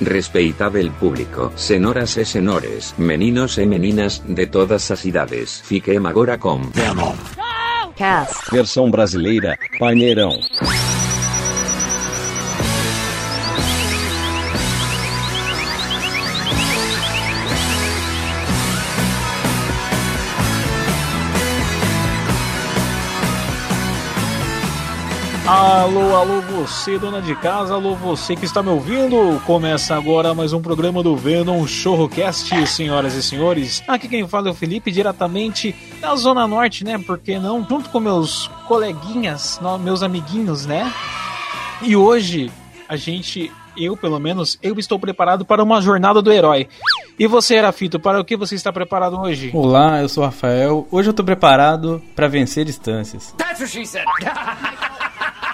Respeitável público, senoras e senores, meninos e meninas de todas as idades, fiquem agora com Venom. Cast. Versão brasileira, Paneirão. Alô, alô, você, dona de casa, alô, você que está me ouvindo. Começa agora mais um programa do Venom Showcast, senhoras e senhores. Aqui quem fala é o Felipe, diretamente da Zona Norte, né? Porque não? Junto com meus coleguinhas, meus amiguinhos, né? E hoje a gente, eu pelo menos, eu estou preparado para uma jornada do herói. E você, Erafito, para o que você está preparado hoje? Olá, eu sou o Rafael. Hoje eu estou preparado para vencer distâncias. That's what she said.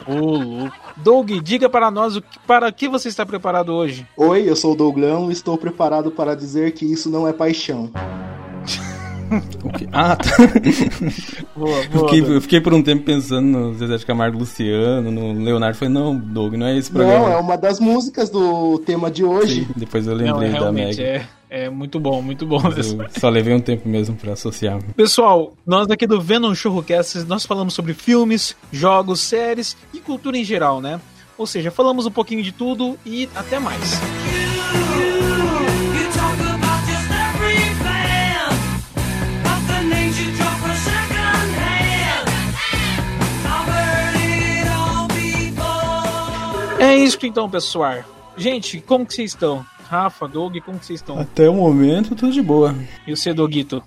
Ô, louco. Doug, diga para nós o que, para que você está preparado hoje. Oi, eu sou o Douglão e estou preparado para dizer que isso não é paixão. Ah, tá. Boa, Eu boa. fiquei, eu fiquei por um tempo pensando no Zezé de Camargo Luciano, no Leonardo. Falei, não, Doug, não é esse programa. Não, é uma das músicas do tema de hoje. Sim, depois eu Não, lembrei é, da Meg. é, é muito bom, muito bom. Só levei um tempo mesmo pra associar. Pessoal, nós aqui do Venom Churrocast, nós falamos sobre filmes, jogos, séries e cultura em geral, né? Ou seja, falamos um pouquinho de tudo e até mais. É isso então, pessoal. Gente, como que vocês estão? Rafa, Doug, como que vocês estão? Até o momento, tudo de boa. E o Doguito?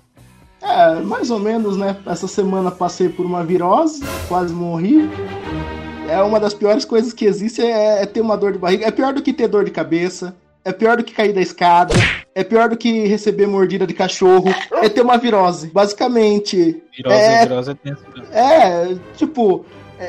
É, mais ou menos, né? Essa semana passei por uma virose, quase morri. É uma das piores coisas que existe é, é ter uma dor de barriga. É pior do que ter dor de cabeça. É pior do que cair da escada. É pior do que receber mordida de cachorro. É ter uma virose. Basicamente. Virose, É. virose é tenso. É, tipo,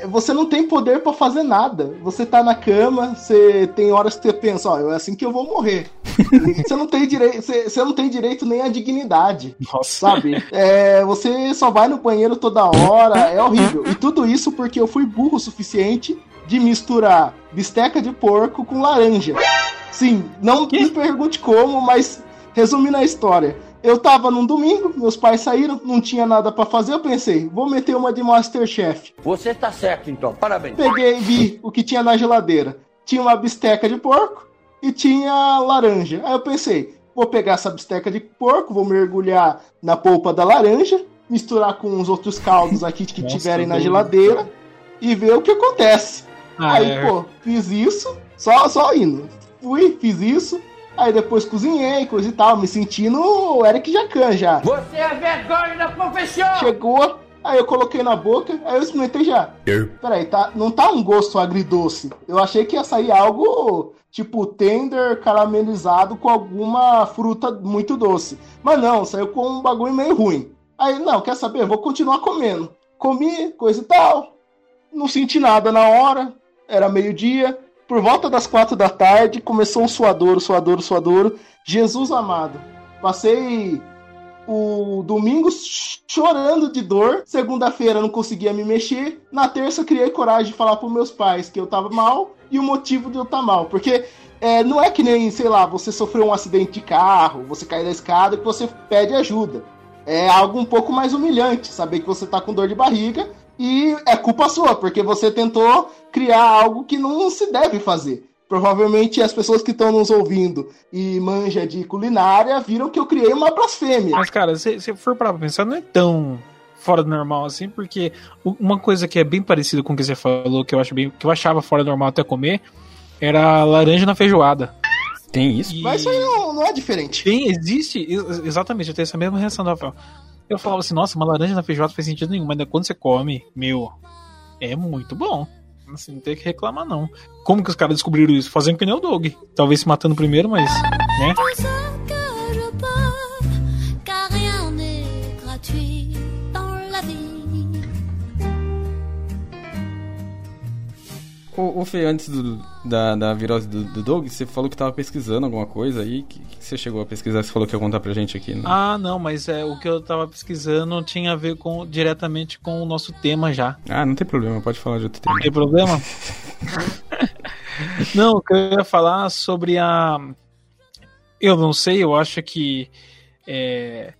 você não tem poder pra fazer nada. Você tá na cama, você tem horas que você pensa, ó, é assim que eu vou morrer. você não tem direito, você, você não tem direito nem à dignidade, Nossa. sabe? É, você só vai no banheiro toda hora, é horrível. E tudo isso porque eu fui burro o suficiente de misturar bisteca de porco com laranja. Sim, não me pergunte como, mas resumindo a história. Eu tava num domingo, meus pais saíram, não tinha nada pra fazer, eu pensei, vou meter uma de Masterchef. Você tá certo, então. Parabéns. Peguei e vi o que tinha na geladeira. Tinha uma bisteca de porco e tinha laranja. Aí eu pensei, vou pegar essa bisteca de porco, vou mergulhar na polpa da laranja, misturar com os outros caldos aqui que Nossa, tiverem na geladeira e ver o que acontece. Ah, Aí, é. pô, fiz isso, só, só indo. Fui, fiz isso, aí depois cozinhei, coisa e tal, me sentindo o Eric Jacan já. Você é vergonha da profissão! Chegou, aí eu coloquei na boca, aí eu experimentei já. Peraí, tá, não tá um gosto agridoce. Eu achei que ia sair algo tipo tender caramelizado com alguma fruta muito doce. Mas não, saiu com um bagulho meio ruim. Aí, não, quer saber? Vou continuar comendo. Comi, coisa e tal. Não senti nada na hora. Era meio-dia. Por volta das quatro da tarde, começou um suadouro, suadouro, suadouro. Jesus amado. Passei o domingo ch- chorando de dor. Segunda-feira não conseguia me mexer. Na terça criei coragem de falar pros meus pais que eu tava mal e o motivo de eu estar mal. Porque é, não é que nem, sei lá, você sofreu um acidente de carro, você caiu da escada e você pede ajuda. É algo um pouco mais humilhante, saber que você tá com dor de barriga e é culpa sua, porque você tentou criar algo que não se deve fazer. Provavelmente as pessoas que estão nos ouvindo e manja de culinária viram que eu criei uma blasfêmia. Mas, cara, se, se for parar pra pensar, não é tão fora do normal assim, porque uma coisa que é bem parecida com o que você falou, que eu acho bem, que eu achava fora do normal até comer, era laranja na feijoada. Tem isso? E- Mas isso aí não, não é diferente. Tem, existe, ex- exatamente, eu tenho essa mesma reação do Rafael. Eu falava assim, nossa, uma laranja na feijoada faz sentido nenhum, mas daí quando você come, meu, é muito bom. Assim, não tem que reclamar, não. Como que os caras descobriram isso? Fazendo que nem o Doug. Talvez se matando primeiro, mas, né? Ô, ô Fê, antes do- da, da virose do, do Doug, você falou que tava pesquisando alguma coisa aí. O que, que você chegou a pesquisar? Você falou que ia contar pra gente aqui. Né? Ah, não, mas é, o que eu tava pesquisando tinha a ver com diretamente com o nosso tema já. Ah, não tem problema, pode falar de outro tema. Não tem problema? Não, o que eu ia falar sobre a. Eu não sei, eu acho que é,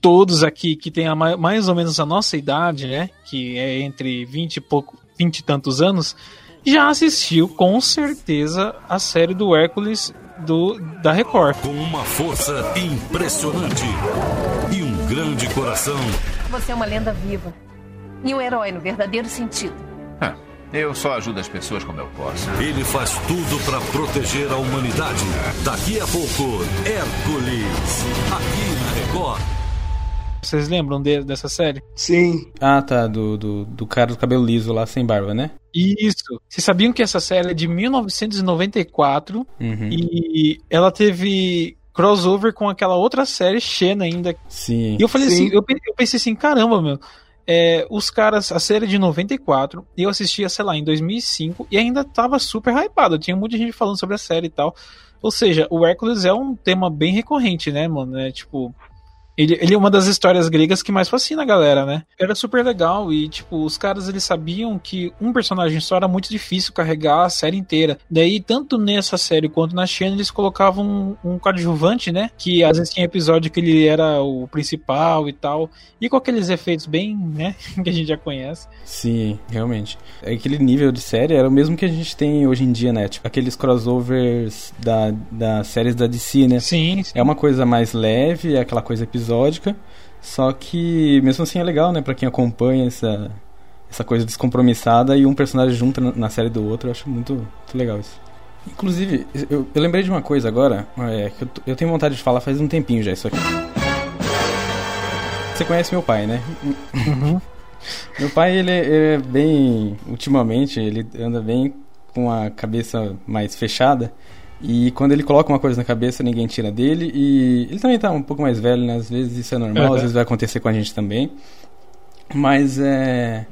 todos aqui que têm mais ou menos a nossa idade, né? Que é entre 20 e pouco, 20 e tantos anos, já assistiu com certeza a série do Hércules do, da Record. Com uma força impressionante e um grande coração, Você é uma lenda viva. E um herói no verdadeiro sentido. Eu só ajudo as pessoas como eu posso. ele faz tudo para proteger a humanidade. Daqui a pouco, Hércules, aqui na Record. Vocês lembram de- dessa série? Sim. Ah, tá, do, do, do cara do cabelo liso lá sem barba, né? Isso. Vocês sabiam que essa série é de 1994 Uhum. e ela teve crossover com aquela outra série, Xena ainda. Sim. E eu falei Sim. assim, eu, pe- eu pensei assim, caramba, meu. é, os caras, a série é de 94, e eu assistia, sei lá, em 2005, e ainda tava super hypado. Tinha muita gente falando sobre a série e tal. Ou seja, o Hércules é um tema bem recorrente, né, mano? É tipo. Ele, ele é uma das histórias gregas que mais fascina a galera, né? Era super legal e, tipo, os caras eles sabiam que um personagem só era muito difícil carregar a série inteira. Daí, tanto nessa série quanto na Xena, eles colocavam um, um coadjuvante, né? Que às vezes tinha episódio que ele era o principal e tal. E com aqueles efeitos bem, né? Que a gente já conhece. Sim, realmente. Aquele nível de série era o mesmo que a gente tem hoje em dia, né? Tipo, aqueles crossovers da, das séries da DC, né? Sim, sim. É uma coisa mais leve, é aquela coisa episódica. Só que, mesmo assim, é legal, né? Pra quem acompanha essa, essa coisa descompromissada e um personagem junto na, série do outro. Eu acho muito, muito legal isso. Inclusive, eu, eu lembrei de uma coisa agora, é, que eu, eu tenho vontade de falar faz um tempinho já isso aqui. Você conhece meu pai, né? Meu pai, ele, ele é bem. Ultimamente, ele anda bem com a cabeça mais fechada. E quando ele coloca uma coisa na cabeça, ninguém tira dele. E ele também tá um pouco mais velho, né? Às vezes isso é normal, Uhum. às vezes vai acontecer com a gente também. Mas é.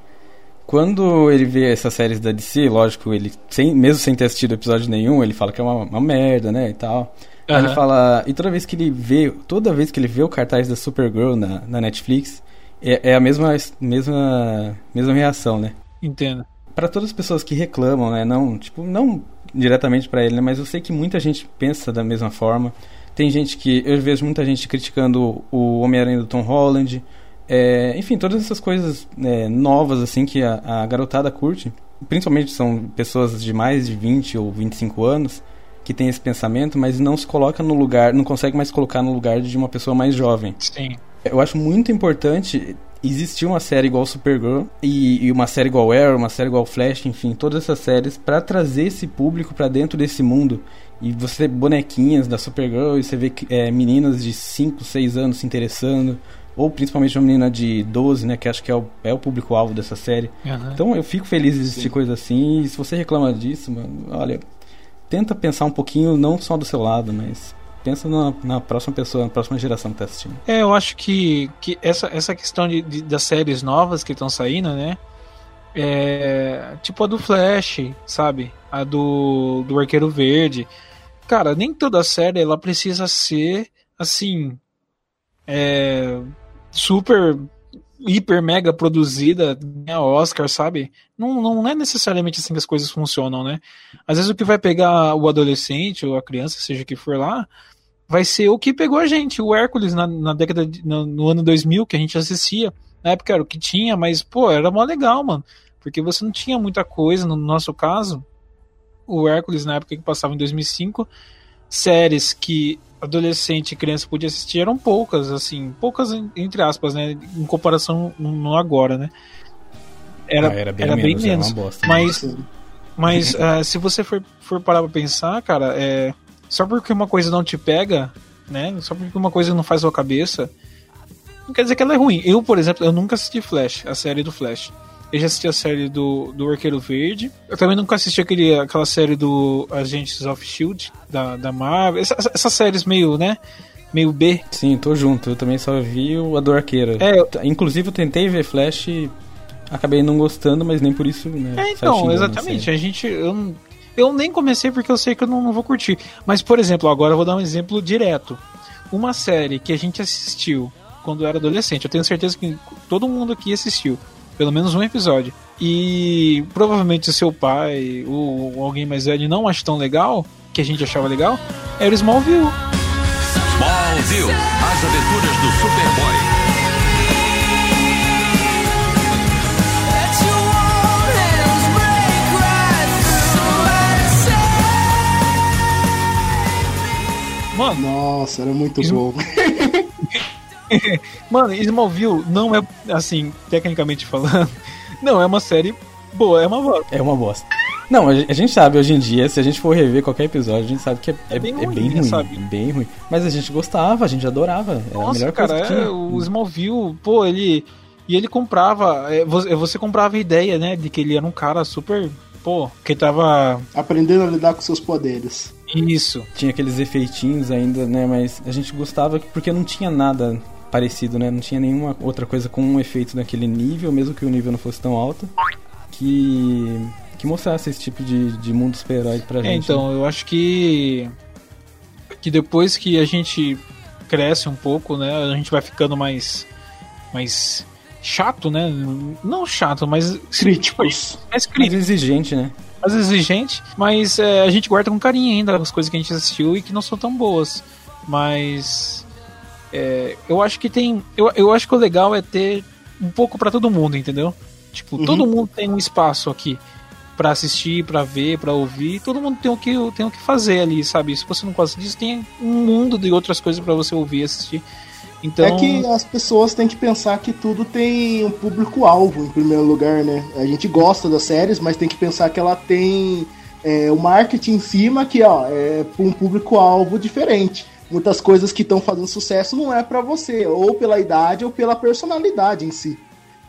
Quando ele vê essas séries da DC, lógico, ele, sem, mesmo sem ter assistido episódio nenhum, ele fala que é uma, uma merda, né? E tal. Aí Aham. ele fala. E toda vez que ele vê. Toda vez que ele vê o cartaz da Supergirl na, na Netflix, é, é a mesma, mesma, mesma reação, né? Entendo. Pra todas as pessoas que reclamam, né? Não, tipo, não diretamente pra ele, né? Mas eu sei que muita gente pensa da mesma forma. Tem gente que. Eu vejo muita gente criticando o Homem-Aranha do Tom Holland. É, enfim, todas essas coisas é, novas, assim, que a, a garotada curte. Principalmente são pessoas de mais de 20 ou 25 anos que tem esse pensamento, mas não se coloca no lugar, não consegue mais colocar no lugar de uma pessoa mais jovem. Sim. Eu acho muito importante existir uma série igual Supergirl e, e uma série igual Arrow, uma série igual Flash, enfim, todas essas séries pra trazer esse público pra dentro desse mundo. E você vê bonequinhas da Supergirl e você vê é, meninas de 5, 6 anos se interessando, ou principalmente uma menina de 12, né, que acho que é o, é o público-alvo dessa série. Aham. Então eu fico feliz de existir coisa assim, e se você reclama disso, mano, olha, tenta pensar um pouquinho, não só do seu lado, mas pensa na, na próxima pessoa, na próxima geração que tá assistindo. É, eu acho que, que essa, essa questão de, de- das séries novas que estão saindo, né? É, tipo a do Flash, sabe? A do, do Arqueiro Verde. Cara, nem toda série ela precisa ser assim. É, super, hiper, mega produzida, ganhar Oscar, sabe? Não, não é necessariamente assim que as coisas funcionam, né? Às vezes o que vai pegar o adolescente ou a criança, seja que for lá, vai ser o que pegou a gente, o Hércules na, na década de, no, no ano 2000 que a gente assistia. Na época era o que tinha, mas pô, era mó legal, mano, porque você não tinha muita coisa no nosso caso. O Hércules na época que passava em 2005, séries que adolescente e criança podia assistir eram poucas, assim, poucas en- entre aspas, né, em comparação no agora, né? Era, Ah, era bem era bem menos, era menos. uma bosta. mas mas eh, se você for, for parar pra pensar, cara, é, só porque uma coisa não te pega, né? Só porque uma coisa não faz sua cabeça, não quer dizer que ela é ruim. Eu, por exemplo, eu nunca assisti Flash, a série do Flash. Eu já assisti a série do, do Arqueiro Verde. Eu também nunca assisti aquele, aquela série do Agents of Shield, da, da Marvel. Essa- essa- essas séries meio, né? Meio B. Sim, tô junto. Eu também só vi o A do Arqueiro. É, eu- Inclusive eu tentei ver Flash acabei não gostando, mas nem por isso, né? É, então, exatamente. assim. A gente. Eu, eu nem comecei porque eu sei que eu não, não vou curtir. Mas, por exemplo, agora eu vou dar um exemplo direto. Uma série que a gente assistiu quando era adolescente, eu tenho certeza que todo mundo aqui assistiu. Pelo menos um episódio. E provavelmente o seu pai ou alguém mais velho não acha tão legal, que a gente achava legal, era Smallville. Smallville, as aventuras do Superboy. Mano, Nossa, era muito Isso- bom. Mano, Smallville não é, assim, tecnicamente falando, não é uma série boa, é uma boa. É uma bosta. Não, a gen- a gente sabe hoje em dia, se a gente for rever qualquer episódio, a gente sabe que é, é, É bem é ruim, bem né, ruim. sabe? Bem ruim. Mas a gente gostava, a gente adorava. Era a Nossa, melhor cara, coisa que é, tinha. o Smallville, pô, ele. E ele comprava. é, você, você comprava a ideia, né? De que ele era um cara super. Pô, que tava. Aprendendo a lidar com seus poderes. Isso. Tinha aqueles efeitinhos ainda, né? Mas a gente gostava porque não tinha nada parecido, né? Não tinha nenhuma outra coisa com um efeito daquele nível, mesmo que o nível não fosse tão alto, que que mostrasse esse tipo de, de mundo super-herói pra É, gente. né? então, eu acho que. Que depois que a gente cresce um pouco, né? A gente vai ficando mais. Mais chato, né? Não chato, mas. Críticos. Mais Mais crítico. exigente, né? Mais exigente, mas é, a gente guarda com carinho ainda as coisas que a gente assistiu e que não são tão boas. Mas é, eu acho que tem. Eu, eu acho que o legal é ter um pouco pra todo mundo, entendeu? Tipo, Uhum. todo mundo tem um espaço aqui pra assistir, pra ver, pra ouvir. Todo mundo tem o que tem o que fazer ali, sabe? Se você não gosta disso, tem um mundo de outras coisas pra você ouvir e assistir. Então, É que as pessoas têm que pensar que tudo tem um público-alvo, em primeiro lugar, né? A gente gosta das séries, mas tem que pensar que ela tem é, o marketing em cima que, ó, é pra um público-alvo diferente. Muitas coisas que estão fazendo sucesso não é pra você, ou pela idade ou pela personalidade em si.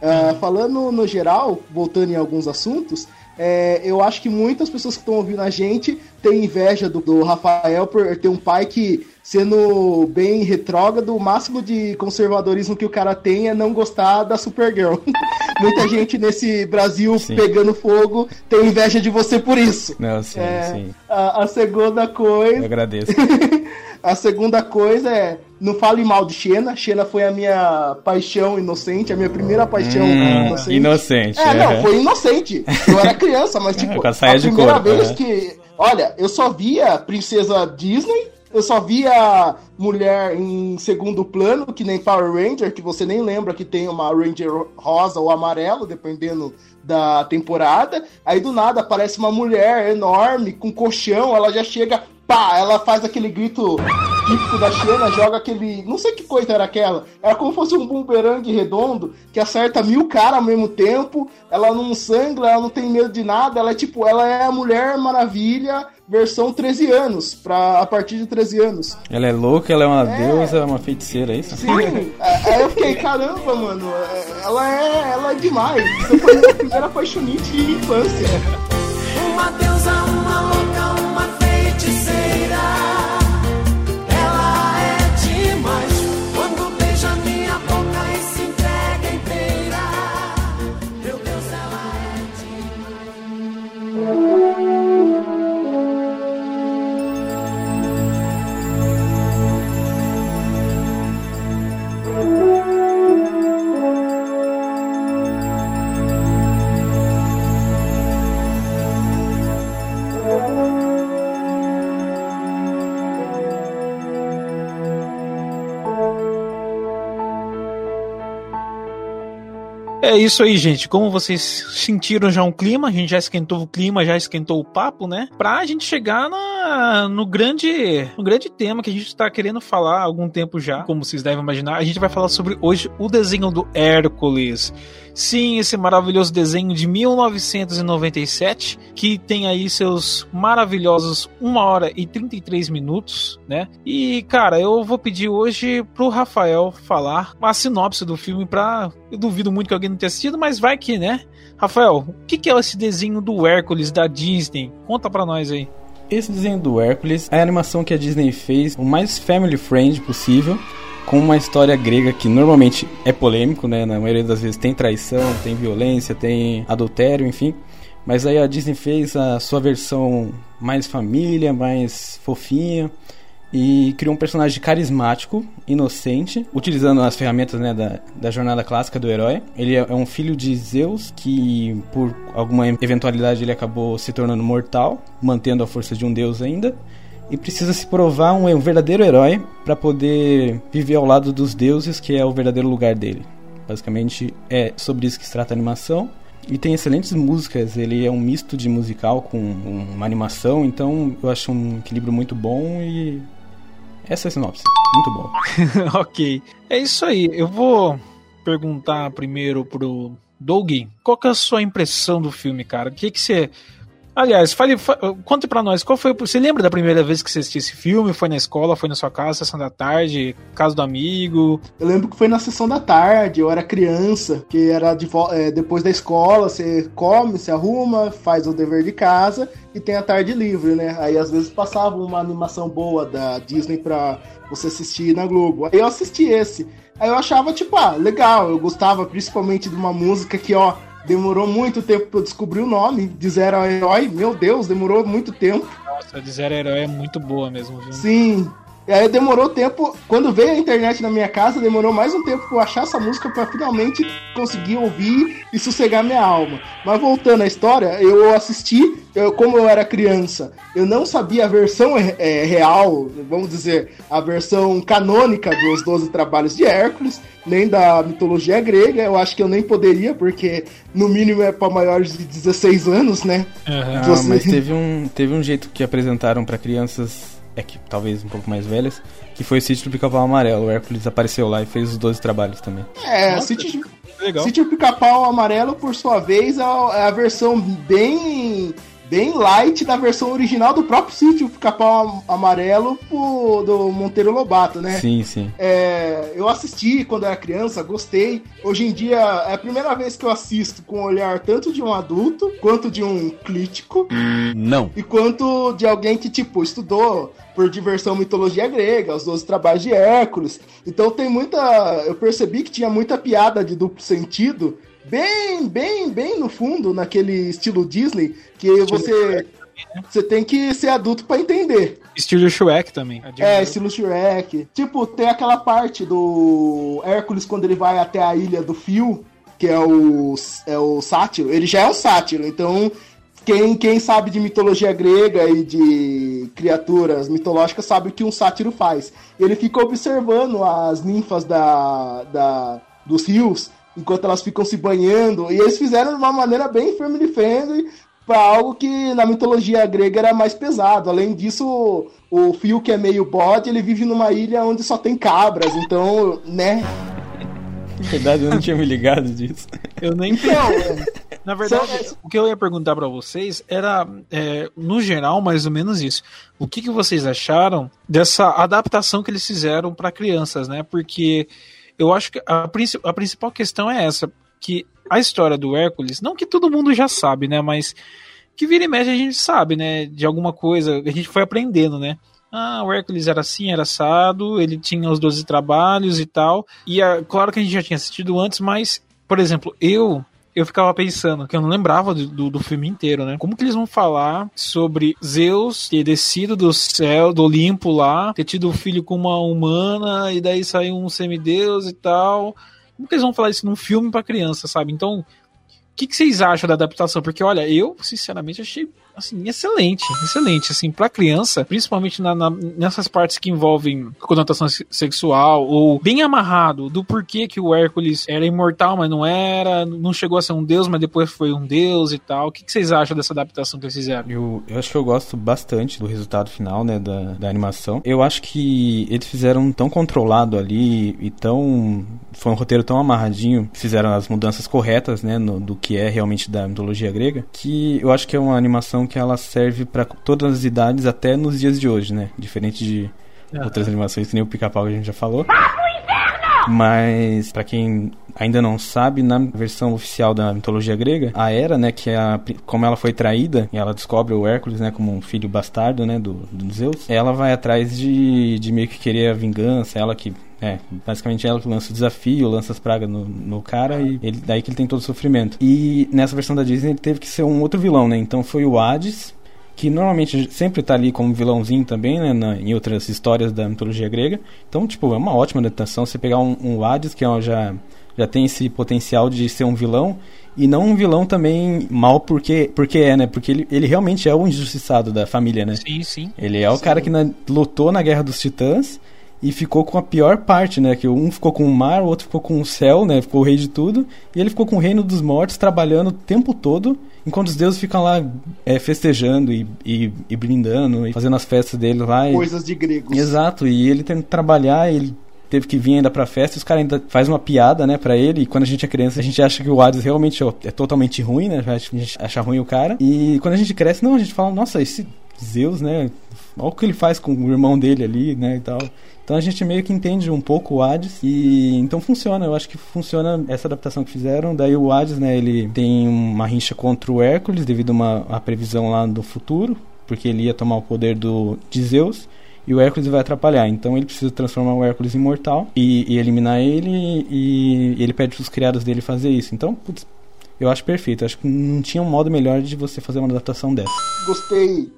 Ah, falando no geral, voltando em alguns assuntos, é, eu acho que muitas pessoas que estão ouvindo a gente têm inveja do, do Rafael por ter um pai que, sendo bem retrógrado, o máximo de conservadorismo que o cara tem é não gostar da Supergirl. Muita gente nesse Brasil Sim. pegando fogo tem inveja de você por isso. Não, sim, É, sim. A, a segunda Eu coisa. agradeço. A segunda coisa é, não fale mal de Xena. Xena foi a minha paixão inocente, a minha primeira paixão Hum, inocente. inocente. É, não, é. foi inocente. Eu era criança, mas tipo, Com a a primeira vez é. que. Olha, eu só via Princesa Disney, eu só via mulher em segundo plano, que nem Power Ranger, que você nem lembra que tem uma Ranger rosa ou amarelo, dependendo da temporada. Aí do nada aparece uma mulher enorme, com colchão, ela já chega. Pá, ela faz aquele grito típico da Xena, joga aquele. Não sei que coisa era aquela. Era como se fosse um bumerangue redondo que acerta mil caras ao mesmo tempo. Ela não sangra, ela não tem medo de nada. Ela é tipo, ela é a Mulher Maravilha versão 13 anos, pra, a partir de 13 anos. Ela é louca, ela é uma É. deusa, é uma feiteira, é isso? Sim, é- aí eu fiquei, caramba, mano, é- ela é, ela é demais. Isso foi a minha primeira apaixonite de infância. Uma deusa, uma louca, É isso aí, gente. Como vocês sentiram já um clima, a gente já esquentou o clima, já esquentou o papo, né? Pra gente chegar na, no grande no grande tema que a gente tá querendo falar há algum tempo já, como vocês devem imaginar. A gente vai falar sobre hoje o desenho do Hércules. Sim, esse maravilhoso desenho de 1997, que tem aí seus maravilhosos 1 hora e 33 minutos, né? E, cara, eu vou pedir hoje pro Rafael falar uma sinopse do filme pra. Eu duvido muito que alguém não tenha assistido, mas vai que, né? Rafael, o que, que é esse desenho do Hércules da Disney? Conta pra nós aí. Esse desenho do Hércules é a animação que a Disney fez o mais family friend possível, com uma história grega que normalmente é polêmico, né? Na maioria das vezes tem traição, tem violência, tem adultério, enfim. Mas aí a Disney fez a sua versão mais família, mais fofinha. e criou um personagem carismático, inocente, utilizando as ferramentas né, da, da jornada clássica do herói. Ele é é um filho de Zeus que, por alguma eventualidade, ele acabou se tornando mortal, mantendo a força de um deus ainda. E precisa se provar um, um verdadeiro herói para poder viver ao lado dos deuses, que é o verdadeiro lugar dele. Basicamente é sobre isso que se trata a animação. E tem excelentes músicas, ele é um misto de musical com uma animação, então eu acho um equilíbrio muito bom e essa é a sinopse. Muito bom. ok. É isso aí. Eu vou perguntar primeiro pro Doug. Qual que é a sua impressão do filme, cara? O que que você... Aliás, fale, fa... conte pra nós, qual foi... Você lembra da primeira vez que você assistiu esse filme? Foi na escola, foi na sua casa, sessão da tarde, casa do amigo? Eu lembro que foi na sessão da tarde, eu era criança, que era de é, depois da escola, você come, se arruma, faz o dever de casa e tem a tarde livre, né? Aí às vezes passava uma animação boa da Disney pra você assistir na Globo. Aí eu assisti esse. Aí eu achava, tipo, ah, legal, eu gostava principalmente de uma música que, ó, demorou muito tempo pra eu descobrir o nome, de Zero ao Herói. Meu Deus, demorou muito tempo. Nossa, de Zero Herói é muito boa mesmo, viu? Sim. E aí demorou tempo. Quando veio a internet na minha casa, demorou mais um tempo pra eu achar essa música pra finalmente conseguir ouvir e sossegar minha alma. Mas voltando à história, eu assisti, eu, como eu era criança, eu não sabia a versão é, real, vamos dizer, a versão canônica dos 12 trabalhos de Hércules, nem da mitologia grega. Eu acho que eu nem poderia, porque no mínimo é pra maiores de 16 anos, né? Ah, Você- mas teve um, teve um jeito que apresentaram pra crianças, é que talvez um pouco mais velhas, que foi o sítio do Pica-Pau Amarelo. O Hércules apareceu lá e fez os 12 trabalhos também. É, Nossa, City, Legal. Sítio Pica-Pau Amarelo, por sua vez, é é a versão bem bem light da versão original do próprio Sítio Pica-Pau Amarelo pro- do Monteiro Lobato, né? Sim, sim. É, eu assisti quando era criança, gostei. Hoje em dia é a primeira vez que eu assisto com o olhar tanto de um adulto quanto de um crítico Não. e quanto de alguém que, tipo, estudou por diversão mitologia grega, os 12 trabalhos de Hércules. Então tem muita. Eu percebi que tinha muita piada de duplo sentido, bem, bem, bem no fundo, naquele estilo Disney, que você. Você tem que ser adulto pra entender. Estilo Shrek também. É, estilo Shrek. Tipo, tem aquela parte do Hércules quando ele vai até a ilha do Fio, que é o, é o sátiro. Ele já é o sátiro, então quem, quem sabe de mitologia grega e de criaturas mitológicas sabe o que um sátiro faz. Ele fica observando as ninfas da, da, dos rios enquanto elas ficam se banhando. E eles fizeram de uma maneira bem family friendly para algo que na mitologia grega era mais pesado. Além disso, o Fio, que é meio bode, ele vive numa ilha onde só tem cabras. Então, né? Verdade, eu não tinha me ligado disso. Eu nem Então, Na verdade, São- o que eu ia perguntar pra vocês era, é, no geral, mais ou menos isso. O que, que vocês acharam dessa adaptação que eles fizeram pra crianças, né? Porque eu acho que a, a principal questão é essa, que a história do Hércules, não que todo mundo já sabe, né? Mas que vira e mexe a gente sabe, né? De alguma coisa, a gente foi aprendendo, né? Ah, o Hércules era assim, era assado, ele tinha os 12 trabalhos e tal. E é claro que a gente já tinha assistido antes, mas, por exemplo, eu eu ficava pensando que eu não lembrava do, do, filme inteiro, né? Como que eles vão falar sobre Zeus ter descido do céu, do Olimpo lá, ter tido um filho com uma humana e daí saiu um semideus e tal? Como que eles vão falar isso num filme pra criança, sabe? Então, o que, que vocês acham da adaptação? Porque, olha, eu, sinceramente, achei assim, excelente, excelente, assim, pra criança, principalmente na, na- nessas partes que envolvem conotação se- sexual, ou bem amarrado do porquê que o Hércules era imortal, mas não era, não chegou a ser um deus, mas depois foi um deus e tal. O que, que vocês acham dessa adaptação que eles fizeram? Eu, eu acho que eu gosto bastante do resultado final, né, da, da animação. Eu acho que eles fizeram tão controlado ali e tão... Foi um roteiro tão amarradinho, fizeram as mudanças corretas, né, no- do que é realmente da mitologia grega, que eu acho que é uma animação que ela serve pra todas as idades até nos dias de hoje, né, diferente de outras animações que nem o Pica-Pau que a gente já falou. Mas pra quem ainda não sabe, na versão oficial da mitologia grega, a Hera, né, que é a, como ela foi traída e ela descobre o Hércules, né, como um filho bastardo, né, do, do Zeus, ela vai atrás de, de meio que querer a vingança, ela que é, basicamente ela que lança o desafio, lança as pragas no, no cara e ele, daí que ele tem todo o sofrimento. E nessa versão da Disney ele teve que ser um outro vilão, né? Então foi o Hades que normalmente sempre tá ali como vilãozinho também, né, na- em outras histórias da mitologia grega. Então, tipo, é uma ótima adaptação. Você pegar um, um Hades, que é já, já tem esse potencial de ser um vilão, e não um vilão também mal porque, porque é, né? Porque ele, ele realmente é o injustiçado da família, né? Sim, sim. Ele é o cara que na- lutou na Guerra dos Titãs e ficou com a pior parte, né? Que um ficou com o mar, o outro ficou com o céu, né? Ficou o rei de tudo. E ele ficou com o reino dos mortos, trabalhando o tempo todo, enquanto os deuses ficam lá é, festejando e, e, e brindando e fazendo as festas dele lá. e- Coisas de gregos. Exato, e ele tendo que trabalhar, ele teve que vir ainda pra festa, e os caras ainda faz uma piada, né, pra ele, e quando a gente é criança, a gente acha que o Hades realmente é é totalmente ruim, né, a gente acha ruim o cara, e quando a gente cresce, não, a gente fala, nossa, esse Zeus, né, olha o que ele faz com o irmão dele ali, né, e tal. Então a gente meio que entende um pouco o Hades e então funciona, eu acho que funciona essa adaptação que fizeram. Daí o Hades, né, ele tem uma rincha contra o Hércules devido a uma a previsão lá do futuro, porque ele ia tomar o poder do de Zeus e o Hércules vai atrapalhar. Então ele precisa transformar o Hércules em mortal e, e eliminar ele e, e ele pede os criados dele fazer isso. Então, putz, eu acho perfeito. Acho que não tinha um modo melhor de você fazer uma adaptação dessa. Gostei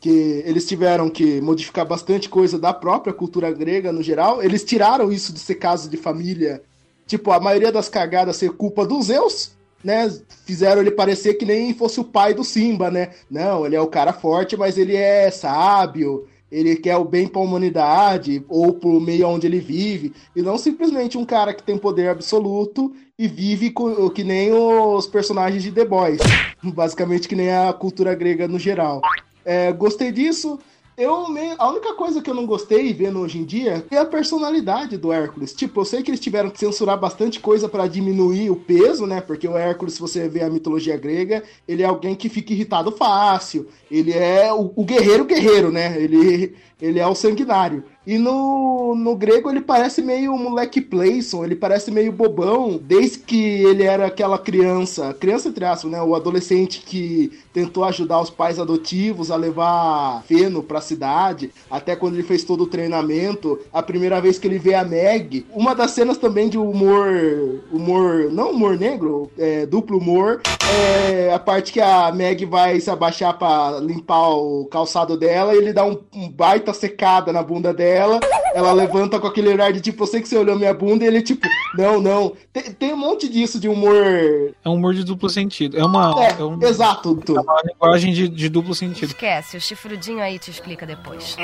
que eles tiveram que modificar bastante coisa da própria cultura grega no geral. Eles tiraram isso de ser caso de família. Tipo, a maioria das cagadas ser culpa dos Zeus, né? Fizeram ele parecer que nem fosse o pai do Simba, né? Não, ele é o cara forte, mas ele é sábio. Ele quer o bem pra humanidade ou pro meio onde ele vive. E não simplesmente um cara que tem poder absoluto e vive co- que nem os personagens de The Boys. Basicamente que nem a cultura grega no geral. É, gostei disso. Eu a única coisa que eu não gostei vendo hoje em dia é a personalidade do Hércules. Tipo, eu sei que eles tiveram que censurar bastante coisa pra diminuir o peso, né? Porque o Hércules, se você vê a mitologia grega, ele é alguém que fica irritado fácil. Ele é o, o guerreiro guerreiro, né? Ele, ele é o sanguinário. E no, no grego ele parece meio moleque Playson, ele parece meio bobão, desde que ele era aquela criança, criança entre aspas, né? O adolescente que tentou ajudar os pais adotivos a levar feno pra cidade, até quando ele fez todo o treinamento, a primeira vez que ele vê a Meg, uma das cenas também de humor, humor, não humor negro, é, duplo humor, é a parte que a Meg vai se abaixar pra limpar o calçado dela e ele dá um, um baita secada na bunda dela, ela levanta com aquele olhar de tipo, eu sei que você olhou minha bunda e ele tipo, não, não. Tem, tem um monte disso de humor. É um humor de duplo sentido. É uma, É, é um- exato. é uma linguagem de, de duplo sentido. Esquece, o chifrudinho aí te explica depois.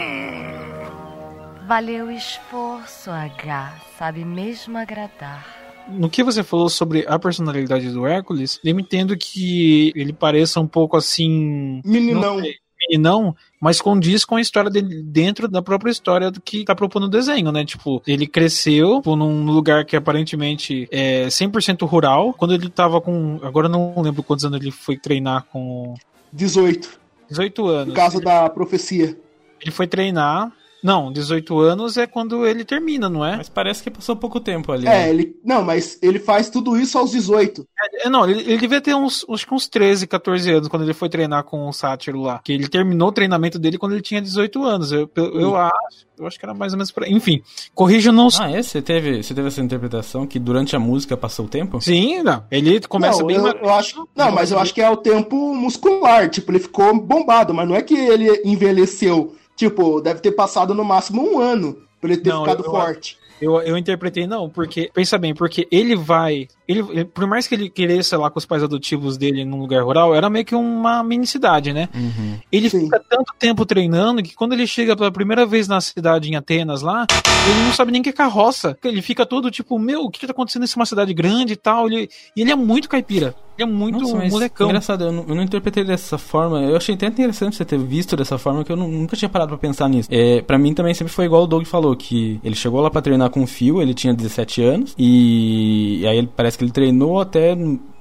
Valeu o esforço, H. Sabe mesmo agradar. No que você falou sobre a personalidade do Hércules, eu entendo que ele pareça um pouco assim. Meninão. não sei, Meninão, mas condiz com a história dele dentro da própria história do que tá propondo o desenho, né? Tipo, ele cresceu tipo, num lugar que aparentemente é 100% rural. Quando ele tava com. Agora eu não lembro quantos anos ele foi treinar com. 18. 18 anos. No caso da profecia. Ele foi treinar. Não, 18 anos é quando ele termina, não é? Mas parece que passou pouco tempo ali. É, ele. Não, mas ele faz tudo isso aos 18. É, não, ele, ele devia ter uns, acho que uns 13, 14 anos quando ele foi treinar com o Sátiro lá. Que ele terminou o treinamento dele quando ele tinha 18 anos. Eu, eu, eu acho, eu acho que era mais ou menos por aí. Enfim, corrija não. Ah, é? Você teve, você teve essa interpretação que durante a música passou o tempo? Sim, não. Ele começa não, bem. eu, eu acho, não, mas eu acho que é o tempo muscular. Tipo, ele ficou bombado, mas não é que ele envelheceu. Tipo, deve ter passado no máximo um ano pra ele ter Não, ficado eu- forte. Eu, eu interpretei, não, porque, pensa bem, porque ele vai. Ele, por mais que ele queresse lá com os pais adotivos dele num lugar rural, era meio que uma mini cidade, né? Uhum. Ele fica tanto tempo treinando que quando ele chega pela primeira vez na cidade em Atenas lá, ele não sabe nem o que é carroça. Ele fica todo tipo, meu, o que, que tá acontecendo nessa uma cidade grande e tal? Ele, e ele é muito caipira. Ele é muito Nossa, mas molecão. Engraçado, eu não, eu não interpretei dessa forma. Eu achei até interessante você ter visto dessa forma, que eu nu- nunca tinha parado pra pensar nisso. É, pra mim também sempre foi igual o Doug falou, que ele chegou lá pra treinar com o Phil, ele tinha 17 anos, e, e aí ele, parece que ele treinou até.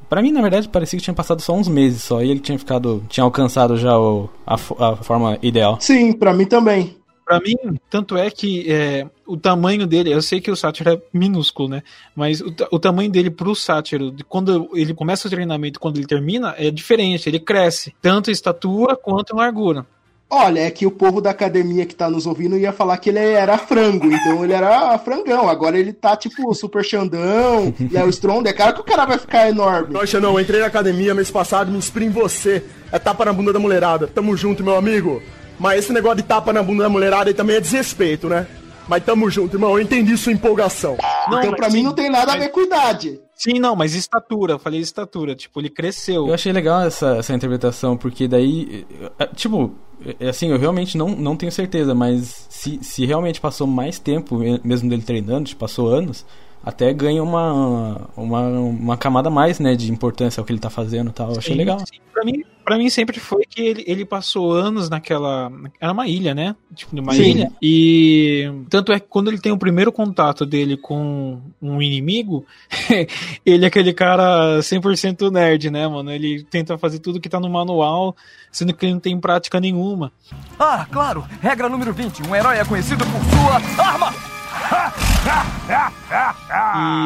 Pra mim, na verdade, parecia que tinha passado só uns meses só, e ele tinha ficado. tinha alcançado já o, a, a forma ideal. Sim, pra mim também. Pra mim, tanto é que é, o tamanho dele, eu sei que o sátiro é minúsculo, né? Mas o, o tamanho dele pro sátiro, de quando ele começa o treinamento e quando ele termina, é diferente, ele cresce, tanto em estatura quanto em largura. Olha, é que o povo da academia que tá nos ouvindo ia falar que ele era frango, então ele era frangão. Agora ele tá tipo super Xandão, Léo Stronda. É claro que o cara vai ficar enorme. Poxa, não, entrei na academia mês passado, me inspirei em você. É tapa na bunda da mulherada. Tamo junto, meu amigo. Mas esse negócio de tapa na bunda da mulherada aí também é desrespeito, né? Mas tamo junto, irmão. Eu entendi sua empolgação. então pra mim não tem nada a ver com idade. Sim, não, mas estatura, eu falei estatura, tipo, ele cresceu. Eu achei legal essa, essa interpretação, porque daí, eh, tipo, eh, assim, eu realmente não, não tenho certeza, mas se, se realmente passou mais tempo, me- mesmo dele treinando, tipo, passou anos, até ganha uma, uma, uma camada a mais, né, de importância ao que ele tá fazendo e tal. Eu achei Sim, legal. sim. Pra mim, pra mim sempre foi que ele, ele passou anos naquela. Era uma ilha, né? Tipo, numa Sim. ilha. E tanto é que quando ele tem o primeiro contato dele com um inimigo, ele é aquele cara 100% nerd, né, mano? Ele tenta fazer tudo que tá no manual, sendo que ele não tem prática nenhuma. Ah, claro! Regra número 20: um herói é conhecido por sua arma!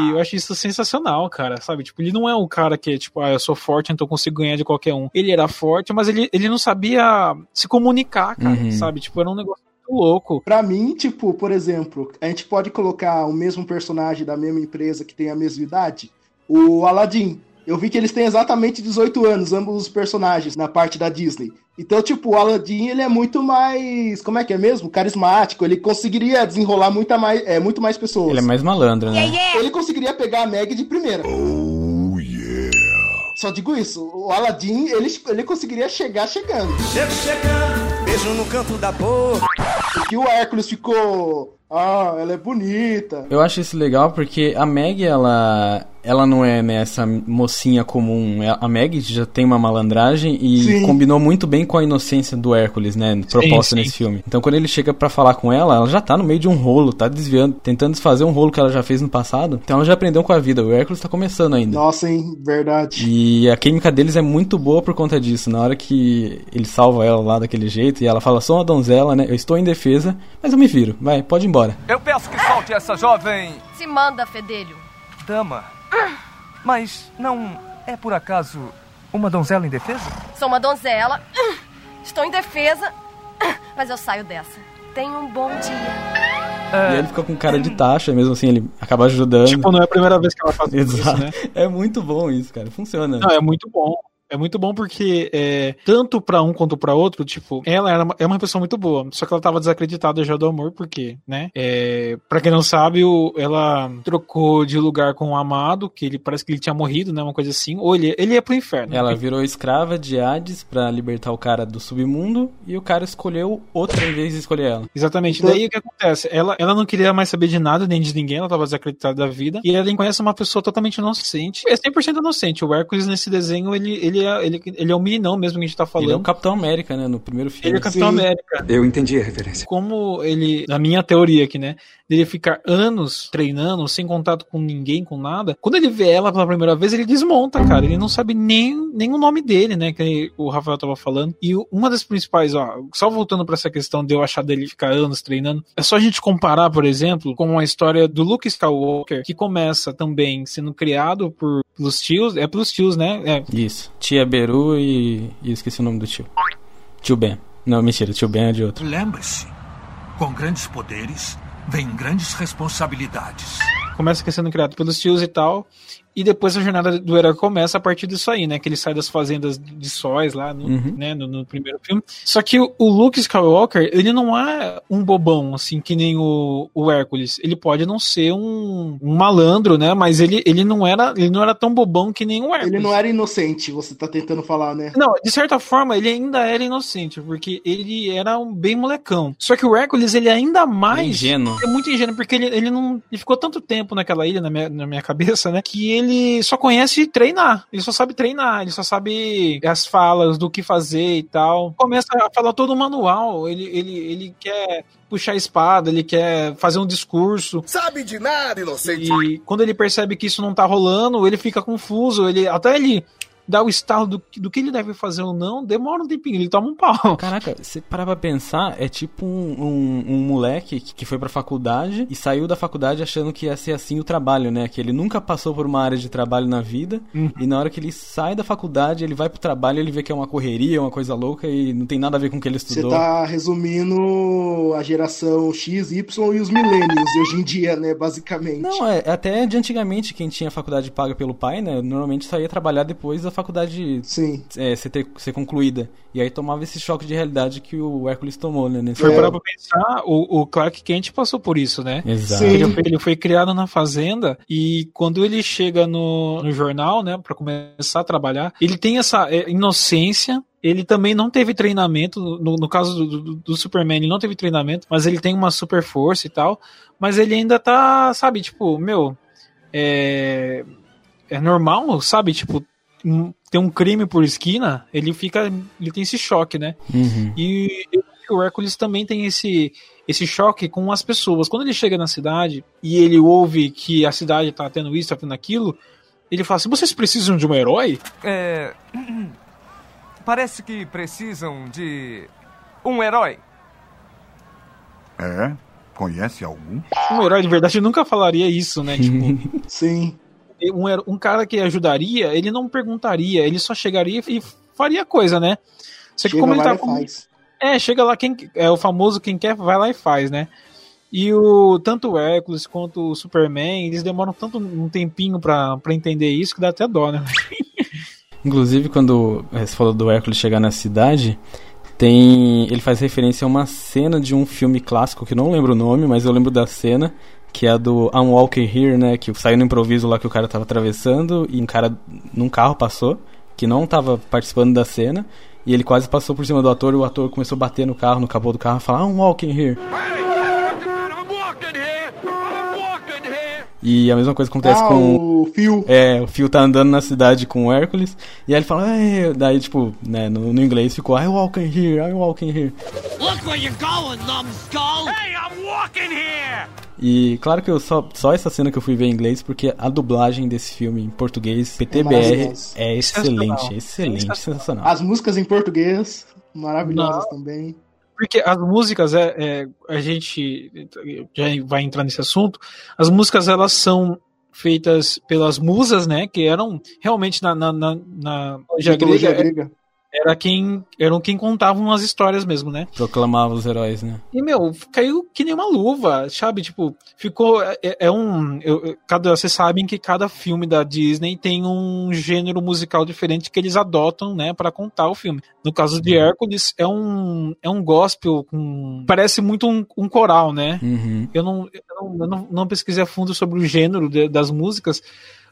E eu acho isso sensacional, cara, sabe? Tipo, ele não é um cara que, tipo, ah, eu sou forte, então eu consigo ganhar de qualquer um. Ele era forte, mas ele, ele não sabia se comunicar, cara, Uhum. sabe? Tipo, era um negócio muito louco. Pra mim, tipo, por exemplo, a gente pode colocar o mesmo personagem da mesma empresa que tem a mesma idade, o Aladdin. Eu vi que eles têm exatamente 18 anos, ambos os personagens, na parte da Disney. Então, tipo, o Aladdin, ele é muito mais, como é que é mesmo? Carismático, ele conseguiria desenrolar muita mais, é, muito mais pessoas. Ele é mais malandro, né? Ele conseguiria pegar a Meg de primeira. Oh, yeah. Só digo isso, o Aladdin, ele, ele conseguiria chegar chegando. Chego chegando, beijo no canto da boca. Porque o Hércules ficou. Ah, ela é bonita. Eu acho isso legal porque a Meg, ela, ela não é né, essa mocinha comum. É- A Meg já tem uma malandragem e Sim. combinou muito bem com a inocência do Hércules, né? Proposta nesse filme. Então quando ele chega pra falar com ela, ela já tá no meio de um rolo, tá desviando, tentando desfazer um rolo que ela já fez no passado. Então ela já aprendeu com a vida. O Hércules tá começando ainda. Nossa, hein? Verdade. E a química deles é muito boa por conta disso. Na hora que ele salva ela lá daquele jeito e ela fala, sou uma donzela, né? Eu estou em defesa, mas eu me viro. Vai, pode ir embora. Eu peço que solte essa jovem Se manda, fedelho. dama. Mas não é por acaso uma donzela indefesa? Sou uma donzela. Estou em defesa. Mas eu saio dessa. Tenha um bom dia. E ele fica com cara de taxa, mesmo assim, ele acaba ajudando. Tipo, não é a primeira vez que ela faz isso, Exato. né? É muito bom isso, cara. Funciona. Não, é muito bom. É muito bom porque, é, tanto pra um quanto pra outro, tipo, ela era uma, é uma pessoa muito boa, só que ela tava desacreditada já do amor, porque, né? É, pra quem não sabe, o, ela trocou de lugar com o amado, que ele parece que ele tinha morrido, né? Uma coisa assim, ou ele, ele ia pro inferno. Ela virou escrava de Hades pra libertar o cara do submundo e o cara escolheu outra em vez de escolher ela. Exatamente. Então- Daí o que acontece? Ela, ela não queria mais saber de nada, nem de ninguém, ela tava desacreditada da vida. E ela conhece uma pessoa totalmente inocente. É 100% inocente. O Hércules, nesse desenho, ele, ele, é, ele, ele é um meninão mesmo que a gente tá falando. Ele é o Capitão América, né? No primeiro filme. Ele é o Capitão América. Eu entendi a referência. Como ele, na minha teoria aqui, né? Dele ficar anos treinando, sem contato com ninguém, com nada. Quando ele vê ela pela primeira vez, ele desmonta, cara. Ele não sabe nem, nem o nome dele, né? Que o Rafael tava falando. E o- uma das principais, ó, só voltando pra essa questão de eu achar dele ficar anos treinando, é só a gente comparar, por exemplo, com a história do Luke Skywalker, que começa também sendo criado por, pelos tios, é pelos tios, né? É, Isso. Tia Beru e... e esqueci o nome do tio. Tio Ben. Não, mentira, tio Ben é de outro. Lembre-se, com grandes poderes vem grandes responsabilidades. começa sendo criado pelos tios e tal. E depois a jornada do herói começa a partir disso aí, né? Que ele sai das fazendas de sóis lá no, Uhum. né, no, no primeiro filme. Só que o, o Luke Skywalker, ele não é um bobão, assim, que nem o, o Hércules. Ele pode não ser um, um malandro, né? Mas ele, ele, não era, ele não era tão bobão que nem o Hércules. Ele não era inocente, você tá tentando falar, né? Não, de certa forma, ele ainda era inocente, porque ele era um bem molecão. Só que o Hércules, ele é ainda mais. Ingênuo. É muito ingênuo, porque ele, ele não. Ele ficou tanto tempo naquela ilha, na minha, na minha cabeça, né? Que ele só conhece treinar. Ele só sabe treinar, ele só sabe as falas do que fazer e tal. Começa a falar todo o manual. Ele, ele, ele quer puxar a espada, ele quer fazer um discurso. Sabe de nada, inocente. E quando ele percebe que isso não tá rolando, ele fica confuso. Ele, até ele dá o estalo do, do que ele deve fazer ou não, demora um tempinho, ele toma um pau. Caraca, você parar pra pensar, é tipo um, um, um moleque que, que foi pra faculdade e saiu da faculdade achando que ia ser assim o trabalho, né? Que ele nunca passou por uma área de trabalho na vida Uhum. e na hora que ele sai da faculdade, ele vai pro trabalho, ele vê que é uma correria, uma coisa louca e não tem nada a ver com o que ele Você estudou. tá resumindo a geração X, Y e os millennials de hoje em dia, né? Basicamente. Não, é até de antigamente quem tinha faculdade paga pelo pai, né? Normalmente só ia trabalhar depois da faculdade é, ser, ter- ser concluída. E aí tomava esse choque de realidade que o Hércules tomou, né? Nesse For parar pra pensar, o, o Clark Kent passou por isso, né? Exato. Ele Sim. foi, ele foi criado na fazenda e quando ele chega no, no jornal, né, pra começar a trabalhar, ele tem essa é, inocência. Ele também não teve treinamento. No, no caso do, do, do Superman, ele não teve treinamento, mas ele tem uma super força e tal. Mas ele ainda tá, sabe, tipo, meu. É, é normal, sabe? Tipo, tem um crime por esquina, ele fica. Ele tem esse choque, né? Uhum. E eu acho que o Hércules também tem esse, esse choque com as pessoas. Quando ele chega na cidade e ele ouve que a cidade tá tendo isso, tá tendo aquilo, ele fala assim: vocês precisam de um herói? É. Parece que precisam de. um herói. É? Conhece algum? Um herói de verdade nunca falaria isso, né? Tipo, Sim. Um, um cara que ajudaria, ele não perguntaria, ele só chegaria e faria coisa, né? Só que Chega como ele lá tá e com- faz. É, chega lá quem é o famoso quem quer vai lá e faz, né? E o tanto o Hércules quanto o Superman, eles demoram tanto um tempinho pra, pra entender isso que dá até dó, né? Inclusive, quando eh, você falou do Hércules chegar na cidade, tem. Ele faz referência a uma cena de um filme clássico que eu não lembro o nome, mas eu lembro da cena, que é a do I'm Walking Here, né? Que saiu no improviso lá que o cara tava atravessando e um cara num carro passou, que não tava participando da cena, e ele quase passou por cima do ator e o ator começou a bater no carro, no capô do carro e falar I'm walking here. E a mesma coisa acontece Ah, com o Phil. É, o Phil tá andando na cidade com o Hércules e aí ele fala, daí tipo, né, no, no inglês ficou I walking here, I walking here. Look where you're going, numbskull! Hey, I'm walking here! E claro que eu só, só essa cena que eu fui ver em inglês porque a dublagem desse filme em português, PTBR, é excelente, excelente, sensacional. As músicas em português, maravilhosas também. Porque as músicas, é, é, a gente já vai entrar nesse assunto, as músicas elas são feitas pelas musas, né, que eram realmente na, na, na, na grega, grega. Era quem, eram quem contavam as histórias mesmo, né? Proclamava os heróis, né? E, meu, caiu que nem uma luva, sabe? Tipo, ficou. É, é um. eu- cada, vocês sabem que cada filme da Disney tem um gênero musical diferente que eles adotam, né, pra contar o filme. No caso de Hércules, é um, é um gospel com. Parece muito um, um coral, né? Uhum. Eu, não, eu, não, eu não, não pesquisei a fundo sobre o gênero de- das músicas.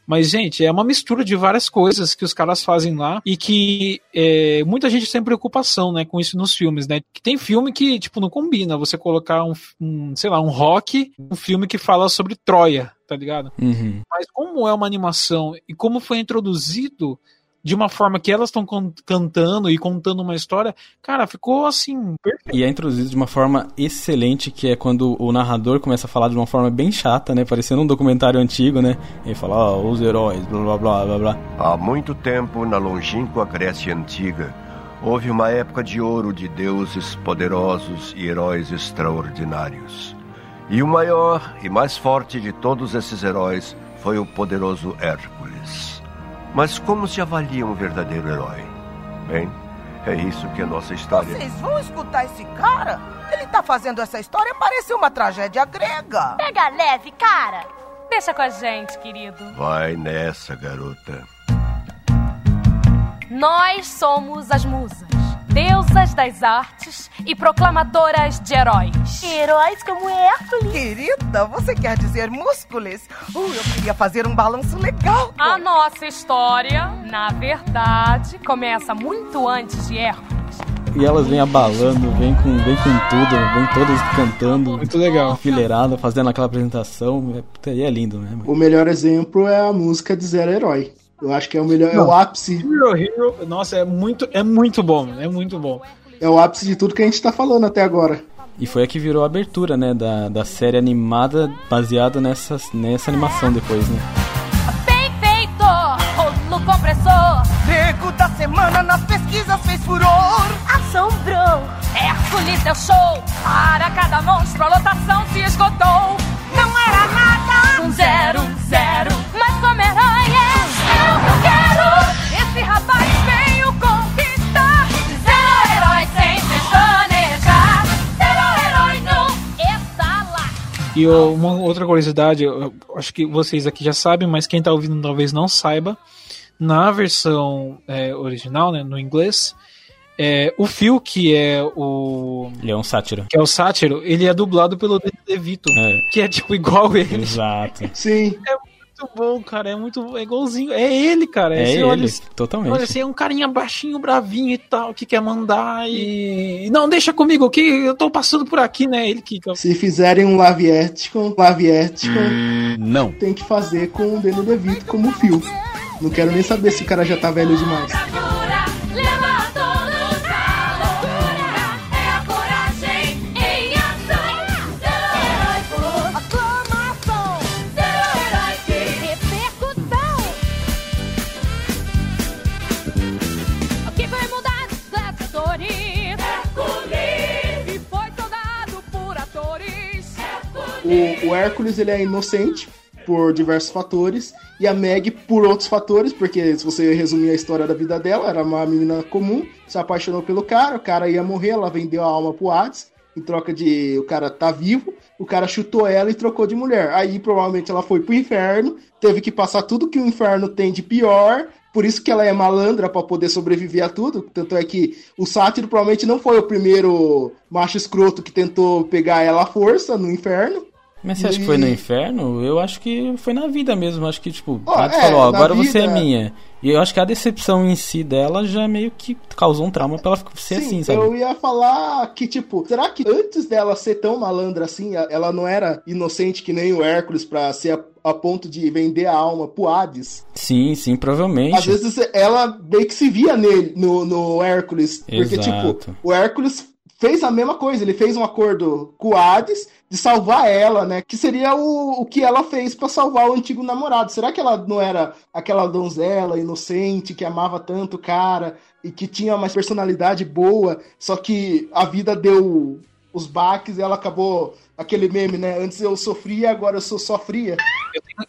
Mas, gente, é uma mistura de várias coisas que os caras fazem lá e que é, muita gente tem preocupação, né, com isso nos filmes, né? Que tem filme que, tipo, não combina você colocar um, um, sei lá, um rock, um filme que fala sobre Troia, tá ligado? Uhum. Mas como é uma animação e como foi introduzido de uma forma que elas estão cantando e contando uma história, cara, ficou assim, perfeito. E é introduzido de uma forma excelente, que é quando o narrador começa a falar de uma forma bem chata, né? Parecendo um documentário antigo, né? Ele fala, ó, os heróis, blá blá blá blá blá. Há muito tempo, na longínqua Grécia Antiga, houve uma época de ouro de deuses poderosos e heróis extraordinários. E o maior e mais forte de todos esses heróis foi o poderoso Hércules. Mas como se avalia um verdadeiro herói? Bem, é isso que a nossa história. Vocês vão escutar esse cara? Ele tá fazendo essa história parecer uma tragédia grega. Pega leve, cara. Deixa com a gente, querido. Vai nessa, garota. Nós somos as musas, deusas das artes e proclamadoras de heróis. Heróis como Hércules. Querida, você quer dizer músculos? Uh, eu queria fazer um balanço legal. A nossa história, na verdade, começa muito antes de Hércules. E elas vêm abalando, vêm com, vêm com tudo, vêm todas cantando. Muito legal. Enfileirada, fazendo aquela apresentação. É, puta, e é lindo, né? O melhor exemplo é a música de Zero Herói. Eu acho que é o melhor, é o Não. ápice. Hero, Hero, nossa, é muito, é muito bom, é muito bom. É o ápice de tudo que a gente tá falando até agora. E foi a que virou a abertura, né? Da, da série animada baseada nessa, nessa animação depois, né? Bem feito! Look compressor. Nego da semana nas pesquisas fez furor. Assombrou. Hércules deu show. Para cada monstro a lotação se esgotou. Não era nada. Um zero, zero. Mas como herói E uma outra curiosidade, eu acho que vocês aqui já sabem, mas quem tá ouvindo talvez não saiba. Na versão é, original, né, no inglês, é, o Phil, que é o. Ele é um sátiro. Que é o sátiro, ele é dublado pelo Danny DeVito, É. que é tipo igual ele. Exato. Sim. É muito bom, cara. É muito. É igualzinho. É ele, cara. É ele, olha, totalmente. Olha, você é um carinha baixinho, bravinho e tal, que quer mandar e. Não, deixa comigo que eu tô passando por aqui, né? Ele que. Se fizerem um action, live action, Não. tem que fazer com o Danny DeVito como fio. Não quero nem saber se o cara já tá velho demais. O, o Hércules ele é inocente por diversos fatores e a Meg por outros fatores, porque se você resumir a história da vida dela, era uma menina comum, se apaixonou pelo cara, o cara ia morrer, ela vendeu a alma pro Hades, em troca de o cara tá vivo, o cara chutou ela e trocou de mulher. Aí provavelmente ela foi pro inferno, teve que passar tudo que o inferno tem de pior, por isso que ela é malandra pra poder sobreviver a tudo. Tanto é que o Sátiro provavelmente não foi o primeiro macho escroto que tentou pegar ela à força no inferno. Mas você acha que foi no inferno? Eu acho que foi na vida mesmo. Acho que, tipo, Ó, ela é, falou, ó, agora você é vida- minha. E eu acho que a decepção em si dela já meio que causou um trauma pra ela ser Sim, assim, sabe? eu ia falar que, tipo, será que antes dela ser tão malandra assim, ela não era inocente que nem o Hércules pra ser a, a ponto de vender a alma pro Hades? Sim, sim, provavelmente. Às vezes ela meio que se via nele, no, no Hércules. Porque, Exato. tipo, o Hércules fez a mesma coisa, ele fez um acordo com o Hades de salvar ela, né? Que seria o, o que ela fez pra salvar o antigo namorado. Será que ela não era aquela donzela inocente que amava tanto o cara e que tinha uma personalidade boa, só que a vida deu os baques e ela acabou aquele meme, né? Antes eu sofria, agora eu sou só fria.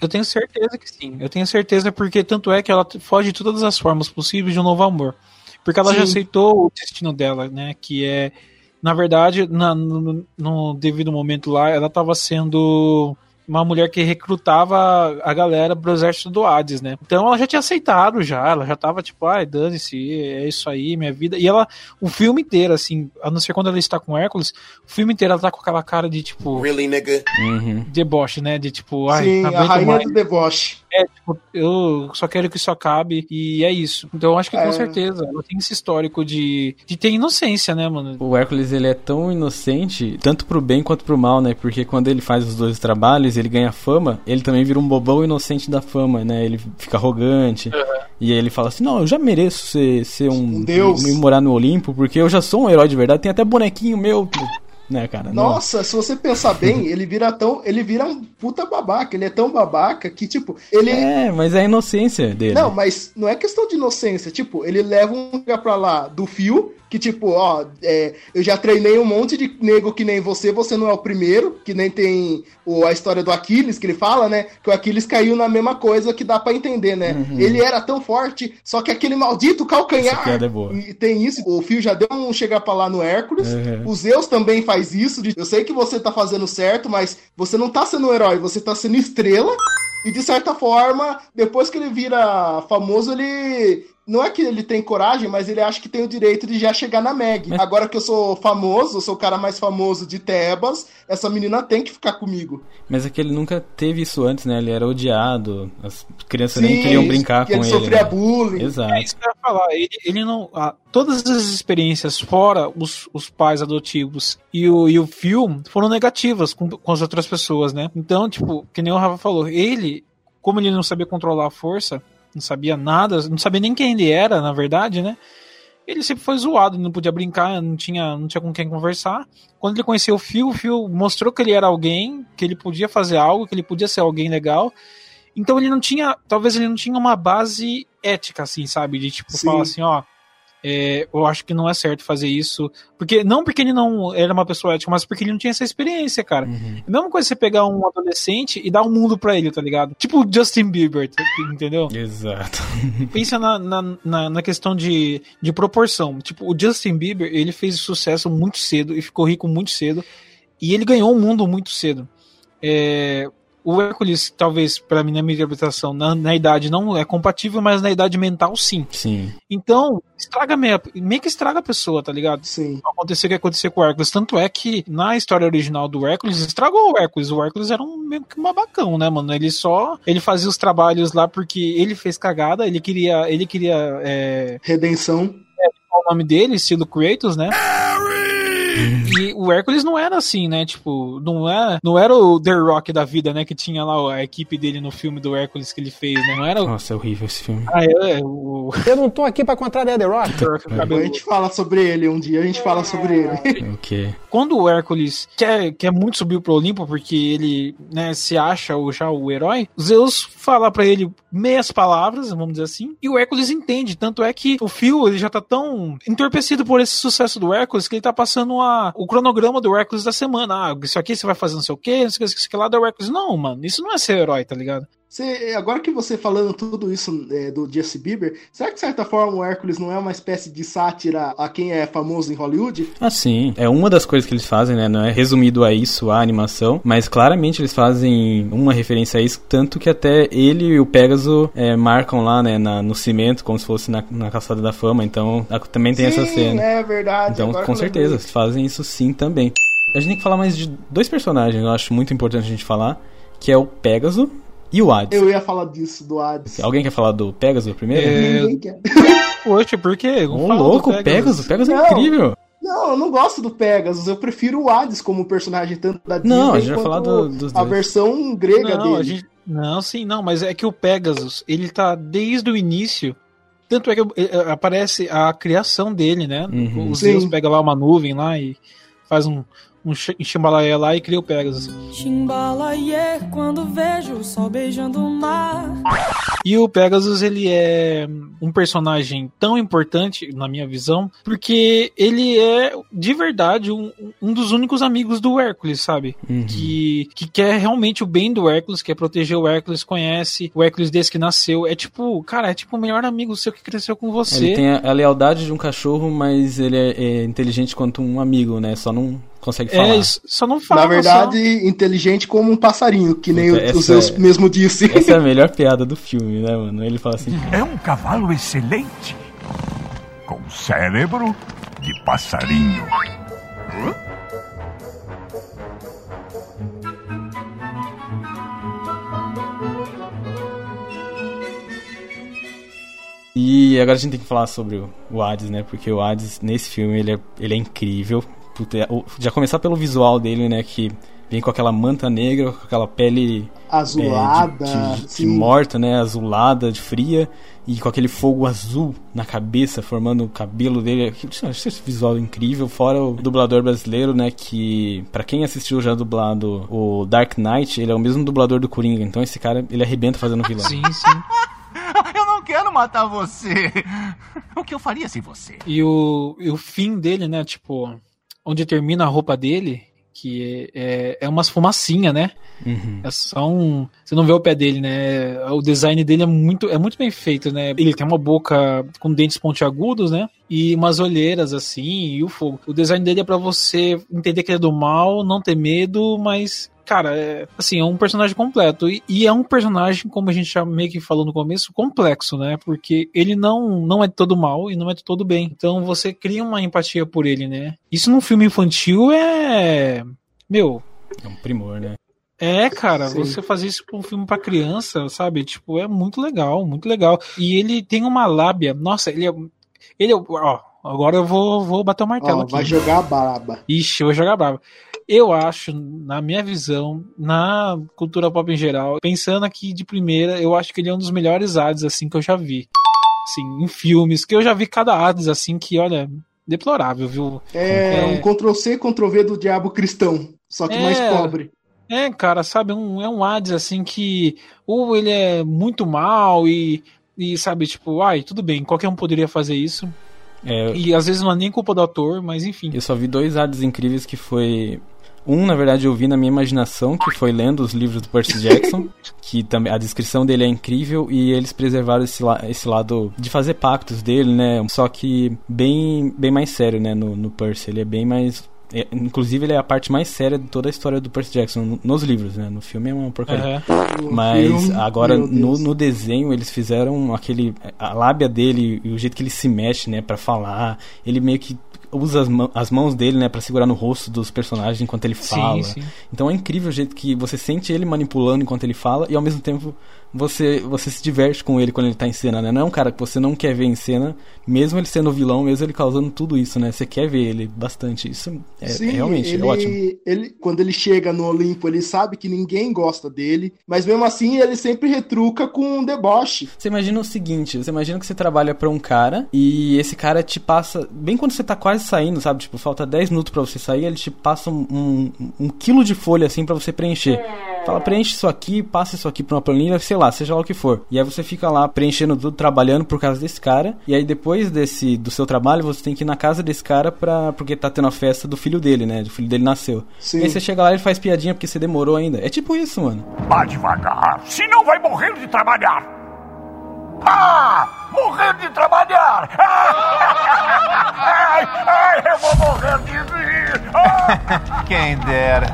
Eu tenho certeza que sim. Eu tenho certeza porque tanto é que ela foge de todas as formas possíveis de um novo amor. Porque ela já Sim. aceitou o destino dela, né? Que é, na verdade, na- no, no devido momento lá, ela estava sendo uma mulher que recrutava a galera pro exército do Hades, né? Então ela já tinha aceitado já, ela já tava tipo, ai, dane-se, é isso aí, minha vida. E ela, o filme inteiro, assim, a não ser quando ela está com o Hércules, o filme inteiro ela tá com aquela cara de tipo. Really, nigga? Uhum. Deboche, né? De tipo, ai, Sim, não a rainha mais. do deboche. É, tipo, eu só quero que isso acabe e é isso. Então eu acho que É. com certeza ela tem esse histórico de, de ter inocência, né, mano? O Hércules ele é tão inocente, tanto pro bem quanto pro mal, né? Porque quando ele faz os dois trabalhos, ele ganha fama, ele também vira um bobão inocente da fama, né? Ele fica arrogante. E aí ele fala assim: Não, eu já mereço ser, ser um, Deus. um- morar no Olimpo, porque eu já sou um herói de verdade, tem até bonequinho meu. Né, cara? Não. Nossa, se você pensar bem, ele vira tão. Ele vira um puta babaca. Ele é tão babaca que, tipo, ele. É, mas é a inocência dele. Não, mas não é questão de inocência. Tipo, ele leva um lugar pra lá do fio, que, tipo, ó, é, eu já treinei um monte de nego que nem você, você não é o primeiro, que nem tem o, a história do Aquiles, que ele fala, né? Que o Aquiles caiu na mesma coisa que dá pra entender, né? Uhum. Ele era tão forte, só que aquele maldito calcanhar. Essa piada é boa. E tem isso, o fio já deu um chegar pra lá no Hércules. Uhum. O Zeus também faz isso. de- eu sei que você tá fazendo certo, mas você não tá sendo um herói, você tá sendo estrela. E de certa forma, depois que ele vira famoso, ele. Não é que ele tem coragem, mas ele acha que tem o direito de já chegar na Meg. Agora que eu sou famoso, sou o cara mais famoso de Tebas, essa menina tem que ficar comigo. Mas é que ele nunca teve isso antes, né? Ele era odiado. As crianças nem Sim, queriam brincar que com ele ele. sofria né? bullying. Exato. É isso que eu ia falar. Ele, ele não. ah, todas as experiências, fora os, os pais adotivos e o, e o Phil, foram negativas com, com as outras pessoas, né? Então, tipo, que nem o Rafa falou, ele, como ele não sabia controlar a força, não sabia nada, não sabia nem quem ele era, na verdade, né? Ele sempre foi zoado, não podia brincar, não tinha, não tinha com quem conversar. Quando ele conheceu o Phil, o Phil mostrou que ele era alguém, que ele podia fazer algo, que ele podia ser alguém legal. Então ele não tinha, talvez ele não tinha uma base ética, assim, sabe? De tipo, Sim. falar assim, ó, é, eu acho que não é certo fazer isso. Porque, não porque ele não era uma pessoa ética, mas porque ele não tinha essa experiência, cara. É a mesma coisa você pegar um adolescente e dar um mundo pra ele, tá ligado? Tipo o Justin Bieber, tá- entendeu? Exato. Pensa na, na, na, na questão de, de proporção. Tipo, o Justin Bieber, ele fez sucesso muito cedo e ficou rico muito cedo. E ele ganhou o mundo muito cedo. É, o Hércules, talvez, pra mim, na minha interpretação, na, na idade não é compatível, mas na idade mental, sim. Sim. Então, estraga meio, meio que estraga a pessoa, tá ligado? Sim. Acontecer o que aconteceu com o Hércules. Tanto é que na história original do Hércules, estragou o Hércules. O Hércules era um meio que um babacão, né, mano? Ele só. Ele fazia os trabalhos lá porque ele fez cagada, ele queria. Ele queria. É, Redenção. qual o nome dele, estilo Kratos, né? E o Hércules não era assim, né? Tipo, não era, não era o The Rock da vida, né? Que tinha lá a equipe dele no filme do Hércules que ele fez, né? Não era o. Nossa, é horrível esse filme. Ah, é, o. Eu não tô aqui pra contrariar The Rock. A gente fala sobre ele, um dia a gente fala sobre ele. O quê? Quando o Hércules quer, quer muito subir pro Olimpo, porque ele né, se acha o, já o herói, Zeus fala pra ele meias palavras, vamos dizer assim, e o Hércules entende. Tanto é que o Phil ele já tá tão entorpecido por esse sucesso do Hércules que ele tá passando a, o cronograma do Hércules da semana. Ah, isso aqui você vai fazer não sei o quê, não sei o que, isso aqui lá do Hércules. Não, mano, isso não é ser herói, tá ligado? Você, agora que você falando tudo isso é, do Justin Bieber, será que de certa forma o Hércules não é uma espécie de sátira a quem é famoso em Hollywood? Ah, sim. É uma das coisas que eles fazem, né? Não é resumido a isso, a animação, mas claramente eles fazem uma referência a isso, tanto que até ele e o Pegasus é, marcam lá, né, na- no cimento, como se fosse na, na calçada da fama, então a- também tem essa Sim, cena. é verdade. Então, agora com certeza, eles fazem isso sim também. A gente tem que falar mais de dois personagens, eu acho muito importante a gente falar, que é o Pegasus e o Hades. Eu ia falar disso, do Hades. Alguém quer falar do Pegasus primeiro? É, Ninguém quer. Poxa, por quê? Ô, do louco, o Pegasus, o Pegasus é incrível. Não, eu não gosto do Pegasus. Eu prefiro o Hades como personagem tanto da Disney Não, a gente vai quanto falar do- dos a dois. versão grega não, dele. a gente, não, sim, não, mas é que o Pegasus, ele tá desde o início. Tanto é que eh, aparece a criação dele, né? Uhum. O Zeus pega lá uma nuvem lá e faz um, um chi- chimbalaia lá e cria o Pegasus. Chimbalaie quando vejo o sol beijando o mar. E o Pegasus, ele é um personagem tão importante, na minha visão, porque ele é, de verdade, um, um dos únicos amigos do Hércules, sabe? Uhum. Que, que quer realmente o bem do Hércules, quer proteger o Hércules, conhece o Hércules desde que nasceu. É tipo, cara, é tipo o melhor amigo seu que cresceu com você. Ele tem a, a lealdade de um cachorro, mas ele é, é inteligente quanto um amigo, né? Só não consegue falar. É, isso, só não fala. Na verdade, inteligente como um passarinho, que nem essa o Zeus é- mesmo disse. Essa é a melhor piada do filme, né, mano? Ele fala assim: É um cavalo excelente. Com cérebro de passarinho. E agora a gente tem que falar sobre o- o Hades, né? Porque o Hades, nesse filme, ele é, ele é incrível. Puta, é- já começar pelo visual dele, né? Que vem com aquela manta negra, com aquela pele Azulada, é, de, de- de morta, né? Azulada, de fria, e com aquele fogo azul na cabeça, formando o cabelo dele. Achei esse visual incrível, fora o dublador brasileiro, né? Que, pra quem assistiu já dublado o Dark Knight, ele é o mesmo dublador do Coringa. Então esse cara, ele arrebenta fazendo vilão. Sim, sim. Eu não quero matar você. O que eu faria sem você? E o, e o fim dele, né? Tipo, onde termina a roupa dele, que é, é umas fumacinha, né? Uhum. É só um. Você não vê o pé dele, né? O design dele é muito, é muito bem feito, né? Ele tem uma boca com dentes pontiagudos, né? E umas olheiras assim, e o fogo. O design dele é pra você entender que ele é do mal, não ter medo, mas. Cara, é, assim, é um personagem completo. E, e é um personagem, como a gente já meio que falou no começo, complexo, né? Porque ele não, não é de todo mal e não é de todo bem. Então você cria uma empatia por ele, né? Isso num filme infantil é. Meu, É um primor, né? é, cara, Sim. você fazer isso pra um filme pra criança, sabe? Tipo, é muito legal, muito legal. E ele tem uma lábia. Nossa, ele é. Ele é. Ó, agora eu vou, vou bater o martelo Ó, aqui. vai jogar a barba. Ixi, eu vou jogar bravo. Eu acho, na minha visão, na cultura pop em geral, pensando aqui de primeira, eu acho que ele é um dos melhores Hades, assim, que eu já vi. Assim, em filmes, que eu já vi cada Hades, assim, que, olha, deplorável, viu? É, um Ctrl-C, Ctrl-V do diabo cristão, só que É. mais pobre. É, cara, sabe, um, é um Hades assim que ou ele é muito mal e, e sabe, tipo, ai, tudo bem, qualquer um poderia fazer isso. É, E às vezes não é nem culpa do ator, mas enfim. Eu só vi dois Hades incríveis que foi. Um, na verdade, eu vi na minha imaginação, que foi lendo os livros do Percy Jackson, que também a descrição dele é incrível e eles preservaram esse, la- esse lado de fazer pactos dele, né? Só que bem, bem mais sério, né? No, no Percy. Ele é bem mais. É, inclusive, ele é a parte mais séria de toda a história do Percy Jackson, no- nos livros, né? No filme é uma porcaria. Aham. Mas filme, agora no, no desenho eles fizeram aquele a lábia dele e o jeito que ele se mexe, né, Pra falar. Ele meio que usa as, as mãos dele, né, para segurar no rosto dos personagens enquanto ele Sim, fala. sim. Então é incrível o jeito que você sente ele manipulando enquanto ele fala e ao mesmo tempo você você se diverte com ele quando ele tá em cena, né? Não é um cara que você não quer ver em cena, mesmo ele sendo vilão, mesmo ele causando tudo isso, né? Você quer ver ele bastante. Isso é, Sim, é realmente ele, é ótimo. Ele, quando ele chega no Olimpo, ele sabe que ninguém gosta dele, mas mesmo assim ele sempre retruca com um deboche. Você imagina o seguinte, você imagina que você trabalha pra um cara e esse cara te passa, bem quando você tá quase saindo, sabe? Tipo, falta 10 minutos pra você sair, ele te passa um, um, um quilo de folha assim pra você preencher. Fala, preenche isso aqui, passa isso aqui pra uma planilha, sei lá, seja lá o que for. E aí você fica lá preenchendo tudo, trabalhando por causa desse cara. E aí depois desse do seu trabalho, você tem que ir na casa desse cara pra, porque tá tendo a festa do filho dele, né? Do filho dele nasceu. Sim. E aí você chega lá e ele faz piadinha porque você demorou ainda. É tipo isso, mano. Vá devagar, senão vai morrer de trabalhar. Ah! Morrer de trabalhar! Ai, ai, eu vou morrer de rir! Ah! Quem dera.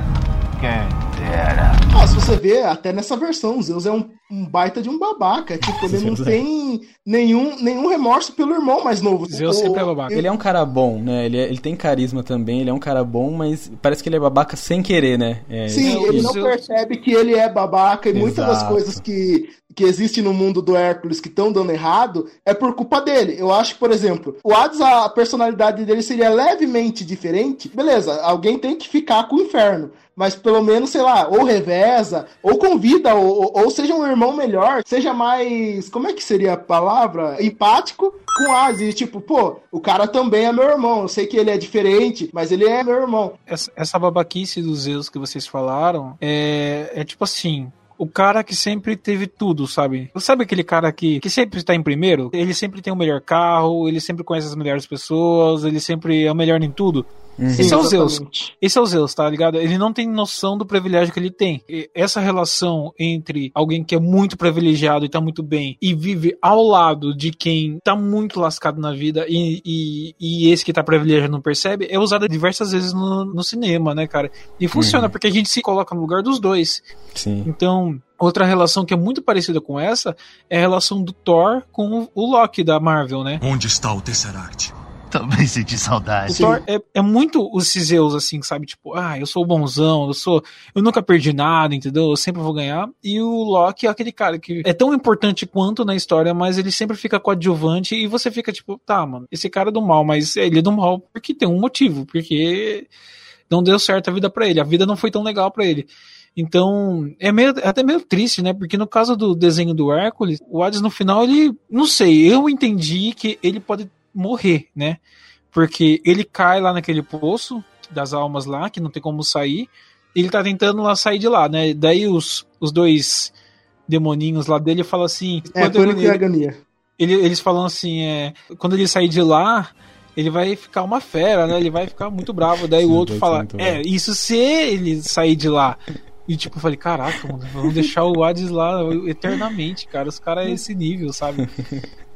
Quem dera. Ah, se você vê, até nessa versão, o Zeus é um, um baita de um babaca. Tipo, ele não é. tem nenhum, nenhum remorso pelo irmão mais novo. Zeus sempre é babaca. Ele é um cara bom, né? Ele, é- ele tem carisma também, ele é um cara bom, mas parece que ele é babaca sem querer, né? É, Sim, isso- ele não percebe que ele é babaca e muitas das Exato. coisas que, que existem no mundo do Hércules que estão dando errado é por culpa dele. Eu acho que, por exemplo, o Hades, a personalidade dele seria levemente diferente. Beleza, alguém tem que ficar com o inferno. Mas pelo menos, sei lá, ou reveza, ou convida, ou, ou- ou seja um irmão melhor, seja mais. Como é que seria a palavra? Empático com o Hades. E tipo, pô, o cara também é meu irmão. Eu sei que ele é diferente, mas ele é meu irmão. essa, essa babaquice dos Zeus que vocês falaram é, é tipo assim. O cara que sempre teve tudo, sabe? Sabe aquele cara que, que sempre está em primeiro? Ele sempre tem o melhor carro, ele sempre conhece as melhores pessoas, ele sempre é o melhor em tudo. Esse é o Zeus. Esse é o Zeus, tá ligado? Ele não tem noção do privilégio que ele tem. E essa relação entre alguém que é muito privilegiado e tá muito bem e vive ao lado de quem tá muito lascado na vida e, e, e esse que tá privilegiado não percebe é usada diversas vezes no, no cinema, né, cara? E funciona Uhum. porque a gente se coloca no lugar dos dois. Sim. Então, outra relação que é muito parecida com essa é a relação do Thor com o Loki da Marvel, né? Onde está o Tesseract? Também senti saudade. É, é muito os Zeus, assim, sabe? Tipo, ah, eu sou o bonzão, eu sou. Eu nunca perdi nada, entendeu? Eu sempre vou ganhar. E o Loki é aquele cara que é tão importante quanto na história, mas ele sempre fica coadjuvante e você fica tipo, tá, mano, esse cara é do mal, mas ele é do mal porque tem um motivo, porque não deu certo a vida pra ele, a vida não foi tão legal pra ele. Então, é meio, é até meio triste, né? Porque no caso do desenho do Hércules, o Hades no final, ele. Não sei, eu entendi que ele pode morrer, né? Porque ele cai lá naquele poço das almas lá, que não tem como sair. E ele tá tentando lá sair de lá, né? Daí os, os dois demoninhos lá dele falam assim. É, quando Pânico e ele- Agonia. ele- eles falam assim, é, quando ele sair de lá, ele vai ficar uma fera, né? Ele vai ficar muito bravo. Daí o Sim, outro dois fala, é, isso se ele sair de lá. E tipo, eu falei, caraca, mano, vamos deixar o Hades lá eternamente, cara. Os caras é esse nível, sabe?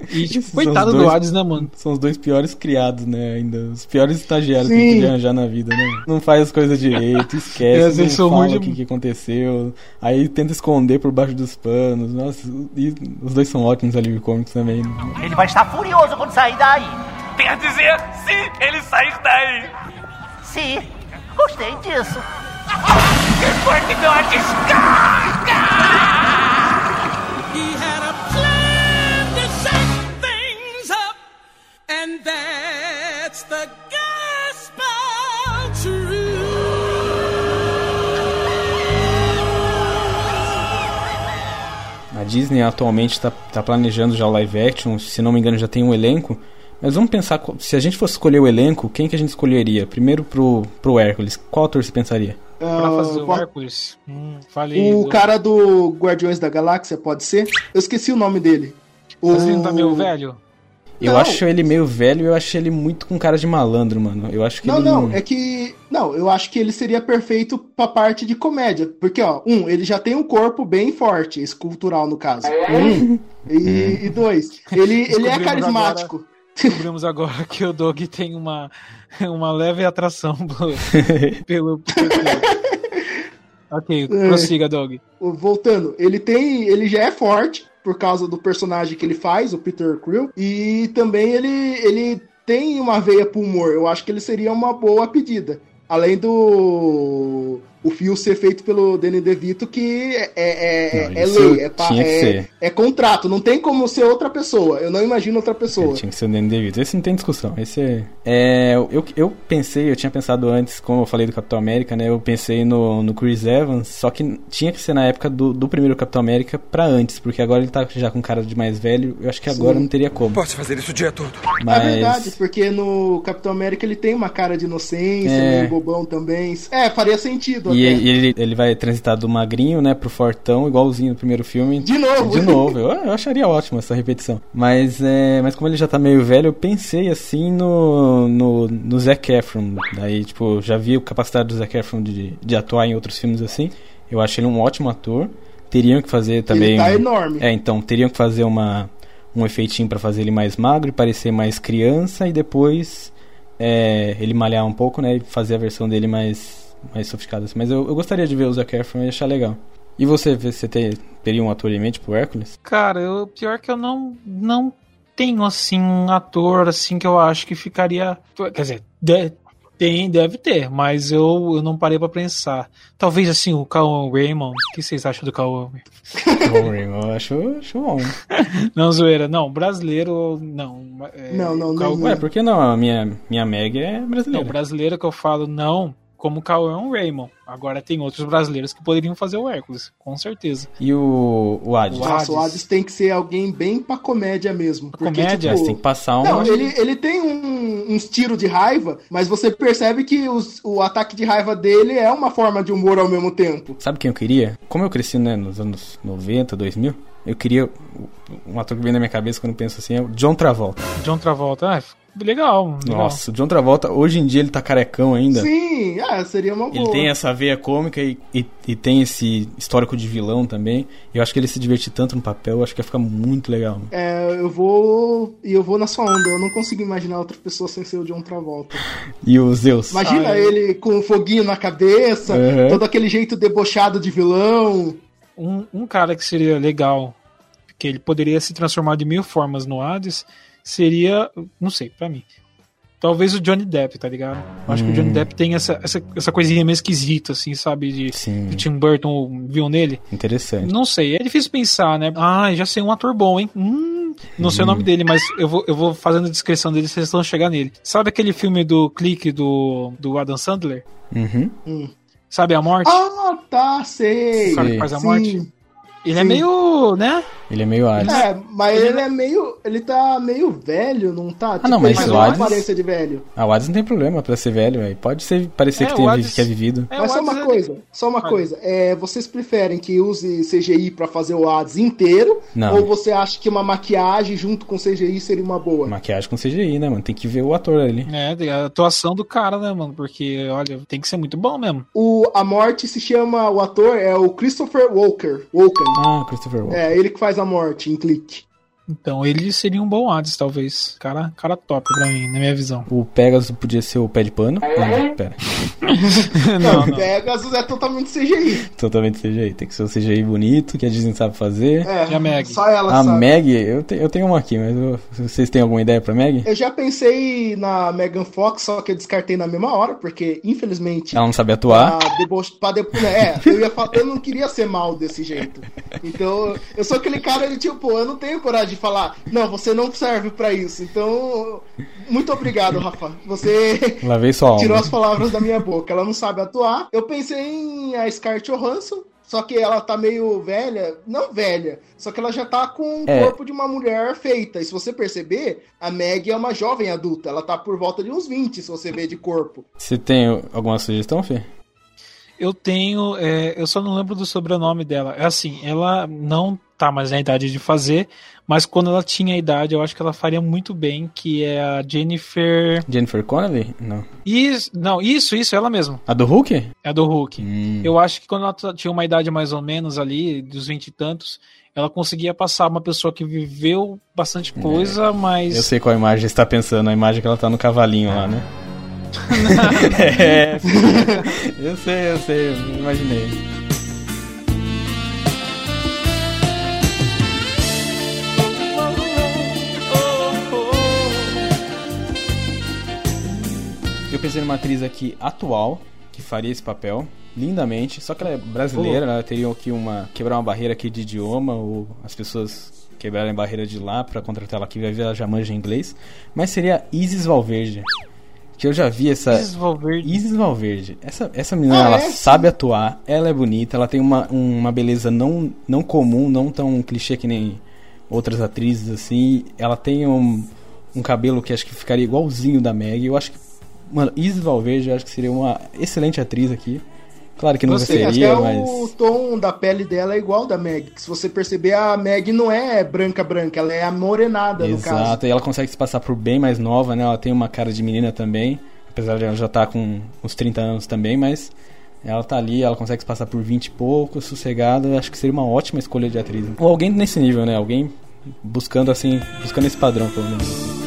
E tipo, coitado os do dois- Hades, né, mano? São os dois piores criados, né? Ainda. Os piores estagiários que Sim. ele podia arranjar na vida, né? Não faz as coisas direito, É, esquece, vezes não fala o de- que, que aconteceu. Aí tenta esconder por baixo dos panos. Nossa, e os dois são ótimos alívio cômicos também. Ele vai estar furioso quando sair daí. Quer dizer, se ele sair daí. Sim, gostei disso. He had a plan to shake things up, and that's the gospel A Disney atualmente está tá planejando já o live action, se não me engano já tem um elenco. Mas vamos pensar, se a gente fosse escolher o elenco, quem que a gente escolheria? Primeiro pro, pro Hércules, qual ator você pensaria? Pra Ah, fazer o Hércules. Hum, falei. O do- cara do Guardiões da Galáxia, pode ser? Eu esqueci o nome dele. O... Mas ele não tá meio velho? Eu Não. acho ele meio velho e eu acho ele muito com cara de malandro, mano. Eu acho que Não, ele não, é que. Não, eu acho que ele seria perfeito pra parte de comédia. Porque, ó, um, ele já tem um corpo bem forte, escultural no caso. Um. E, e dois, ele, ele é carismático. Descobrimos agora que o Doug tem uma, uma leve atração pelo. ok, prossiga, Doug. O- Voltando, ele tem. Ele já é forte por causa do personagem que ele faz, o Peter Quill. E também ele, ele tem uma veia pro humor. Eu acho que ele seria uma boa pedida. Além do. O fio ser feito pelo Danny DeVito, que é, é, Não, é lei, é, pa- tinha que é- ser. é contrato, não tem como ser outra pessoa. Eu não imagino outra pessoa. Tinha que ser o Danny DeVito. Esse não tem discussão. Esse é. é, eu, eu pensei, eu tinha pensado antes, como eu falei do Capitão América, né? Eu pensei no, no Chris Evans, só que tinha que ser na época do, do primeiro Capitão América pra antes, porque agora ele tá já com cara de mais velho. Eu acho que agora Sim. não teria como. Posso fazer isso o dia todo. Mas- É verdade, porque no Capitão América ele tem uma cara de inocência, É. meio bobão também. É, faria sentido E até. ele, ele, ele vai transitar do magrinho, né, pro fortão, igualzinho no primeiro filme. De novo. De novo. Eu, eu acharia ótimo essa repetição. Mas, é, mas como ele já tá meio velho, eu pensei assim no, no, no Zac Efron. Daí, tipo, já vi a capacidade do Zac Efron de, de atuar em outros filmes assim. Eu achei ele um ótimo ator. Teriam que fazer também. tá enorme. É, então, teriam que fazer uma, um efeitinho pra fazer ele mais magro e parecer mais criança e depois é, ele malhar um pouco, né? E fazer a versão dele mais, mais sofisticada. assim. Mas eu, eu gostaria de ver o Zac Efron e achar legal. E você, você ter, teria um ator em mente pro Hércules? Cara, eu, pior que eu não, não tenho, assim, um ator, assim, que eu acho que ficaria... Quer dizer, de- tem, deve ter, mas eu, eu não parei pra pensar. Talvez, assim, o Cal Raymond. O que vocês acham do Cal Bom, eu acho, acho bom. Não, zoeira. Não, brasileiro, não. É, Não, não, Cal- não, Ué, por que não? A minha, minha Meg é Não, brasileira. brasileiro que eu falo, não, como o Cauã Raymond. Agora tem outros brasileiros que poderiam fazer o Hércules, com certeza. E o, o Hades? Nossa, o Hades tem que ser alguém bem pra comédia mesmo. Porque, comédia? tipo, Tem que passar um... Não, ele, ele tem um, uns tiros de raiva, mas você percebe que os- o ataque de raiva dele é uma forma de humor ao mesmo tempo. Sabe quem eu queria? Como eu cresci né, nos anos 90, 2000, eu queria. Um ator que vem na minha cabeça quando eu penso assim é o John Travolta. John Travolta, ah, legal, legal. Nossa, o John Travolta, hoje em dia ele tá carecão ainda. Sim, ah, seria uma boa. Ele tem essa veia cômica e, e, e tem esse histórico de vilão também. Eu acho que ele se divertir tanto no papel, eu acho que ia ficar muito legal. É, eu vou. E eu vou na sua onda. Eu não consigo imaginar outra pessoa sem ser o John Travolta. E o Zeus? Imagina Ah, ele com um foguinho na cabeça, Uhum. todo aquele jeito debochado de vilão. Um, um cara que seria legal, que ele poderia se transformar de mil formas no Hades, seria, não sei, pra mim. Talvez o Johnny Depp, tá ligado? Eu acho que o Johnny Hum. Depp tem essa, essa, essa coisinha meio esquisita, assim, sabe? De, Sim. que o Tim Burton viu nele. Interessante. Não sei, é difícil pensar, né? Ah, já sei um ator bom, hein? Hum, não sei o nome dele, mas eu vou, eu vou fazendo a descrição dele, vocês vão chegar nele. Sabe aquele filme do clique do, do Adam Sandler? Uhum. Hum. Sabe a morte? Ah, tá, sei. o cara que faz a Sim. morte? Ele é Sim. meio, né? Ele é meio Hades. É, mas ele é meio. Ele tá meio velho, não tá? Tipo, não, mas ele o tem uma Hades- aparência de velho. Ah, o Hades não tem problema pra ser velho, véio. pode ser, parecer É, que, tem, Hades- que é vivido. É, Mas só uma é- coisa, só uma coisa. É, vocês preferem que use CGI pra fazer o Hades inteiro? Não. Ou você acha que uma maquiagem junto com CGI seria uma boa? Maquiagem com CGI, né, mano? Tem que ver o ator ali. É, tem a atuação do cara, né, mano? Porque, olha, tem que ser muito bom mesmo. O, a morte se chama, o ator é o Christopher Walker. Walken. Ah, Christopher Walken. É, ele que faz a morte em clique. Então, ele seria um bom Hades, talvez. Cara, cara top pra mim, na minha visão. O Pegasus podia ser o pé de pano. Não, pera. não, não. Pegasus é totalmente CGI. Totalmente CGI. Tem que ser um CGI bonito, que a Disney sabe fazer. É, E a Meg? só ela a sabe. Meg, eu, te- eu tenho uma aqui, mas eu- vocês têm alguma ideia pra Meg? Eu já pensei na Megan Fox, só que eu descartei na mesma hora, porque infelizmente. Ela não sabe atuar. Pra deboche, pra de- é, eu, ia falar, eu não queria ser mal desse jeito. Então, eu sou aquele cara de tipo, eu não tenho coragem de falar, não, você não serve pra isso. Então, muito obrigado, Rafa. Você Lavei sua alma. tirou as palavras da minha boca. Ela não sabe atuar. Eu pensei em a Scarlett Johansson. Só que ela tá meio velha, não velha, só que ela já tá com o É. corpo de uma mulher feita. E se você perceber, a Meg é uma jovem adulta. Ela tá por volta de uns 20, se você ver de corpo. Você tem alguma sugestão, Fê? Eu tenho, é, eu só não lembro do sobrenome dela. É assim, ela não tá mais na idade de fazer, mas quando ela tinha a idade, eu acho que ela faria muito bem, que é a Jennifer. Jennifer Connelly? Não. Isso, não, isso, isso, ela mesma. A do Hulk? É a do Hulk. Hum. Eu acho que quando ela tinha uma idade mais ou menos ali, dos vinte e tantos, ela conseguia passar uma pessoa que viveu bastante coisa, mas. Eu sei qual imagem você está pensando, a imagem que ela tá no cavalinho lá, né? é. Eu sei, eu sei, eu imaginei. Eu pensei numa atriz aqui atual que faria esse papel lindamente, só que ela é brasileira, ela teria que uma quebrar uma barreira aqui de idioma ou as pessoas quebrarem a barreira de lá pra contratar ela aqui, vai ver ela já manja inglês, mas seria Isis Valverde. Que eu já vi essa Isis Valverde. Isis Valverde. Essa essa menina, Ah, ela é? sabe atuar, ela é bonita, ela tem uma, uma beleza não não comum, não tão clichê que nem outras atrizes assim. Ela tem um, um cabelo que acho que ficaria igualzinho da Meg. Eu acho que Mano, Isis Valverde eu acho que seria uma excelente atriz aqui. Claro que não até seria, o mas. tom da pele dela é igual da Meg. Se você perceber, a Meg não é branca branca, ela é amorenada no caso. Exato, e ela consegue se passar por bem mais nova, né? Ela tem uma cara de menina também. Apesar de ela já estar com uns 30 anos também, mas ela tá ali, ela consegue se passar por 20 e pouco, sossegada. Eu acho que seria uma ótima escolha de atriz. Ou alguém nesse nível, né? Alguém buscando assim, buscando esse padrão, pelo menos.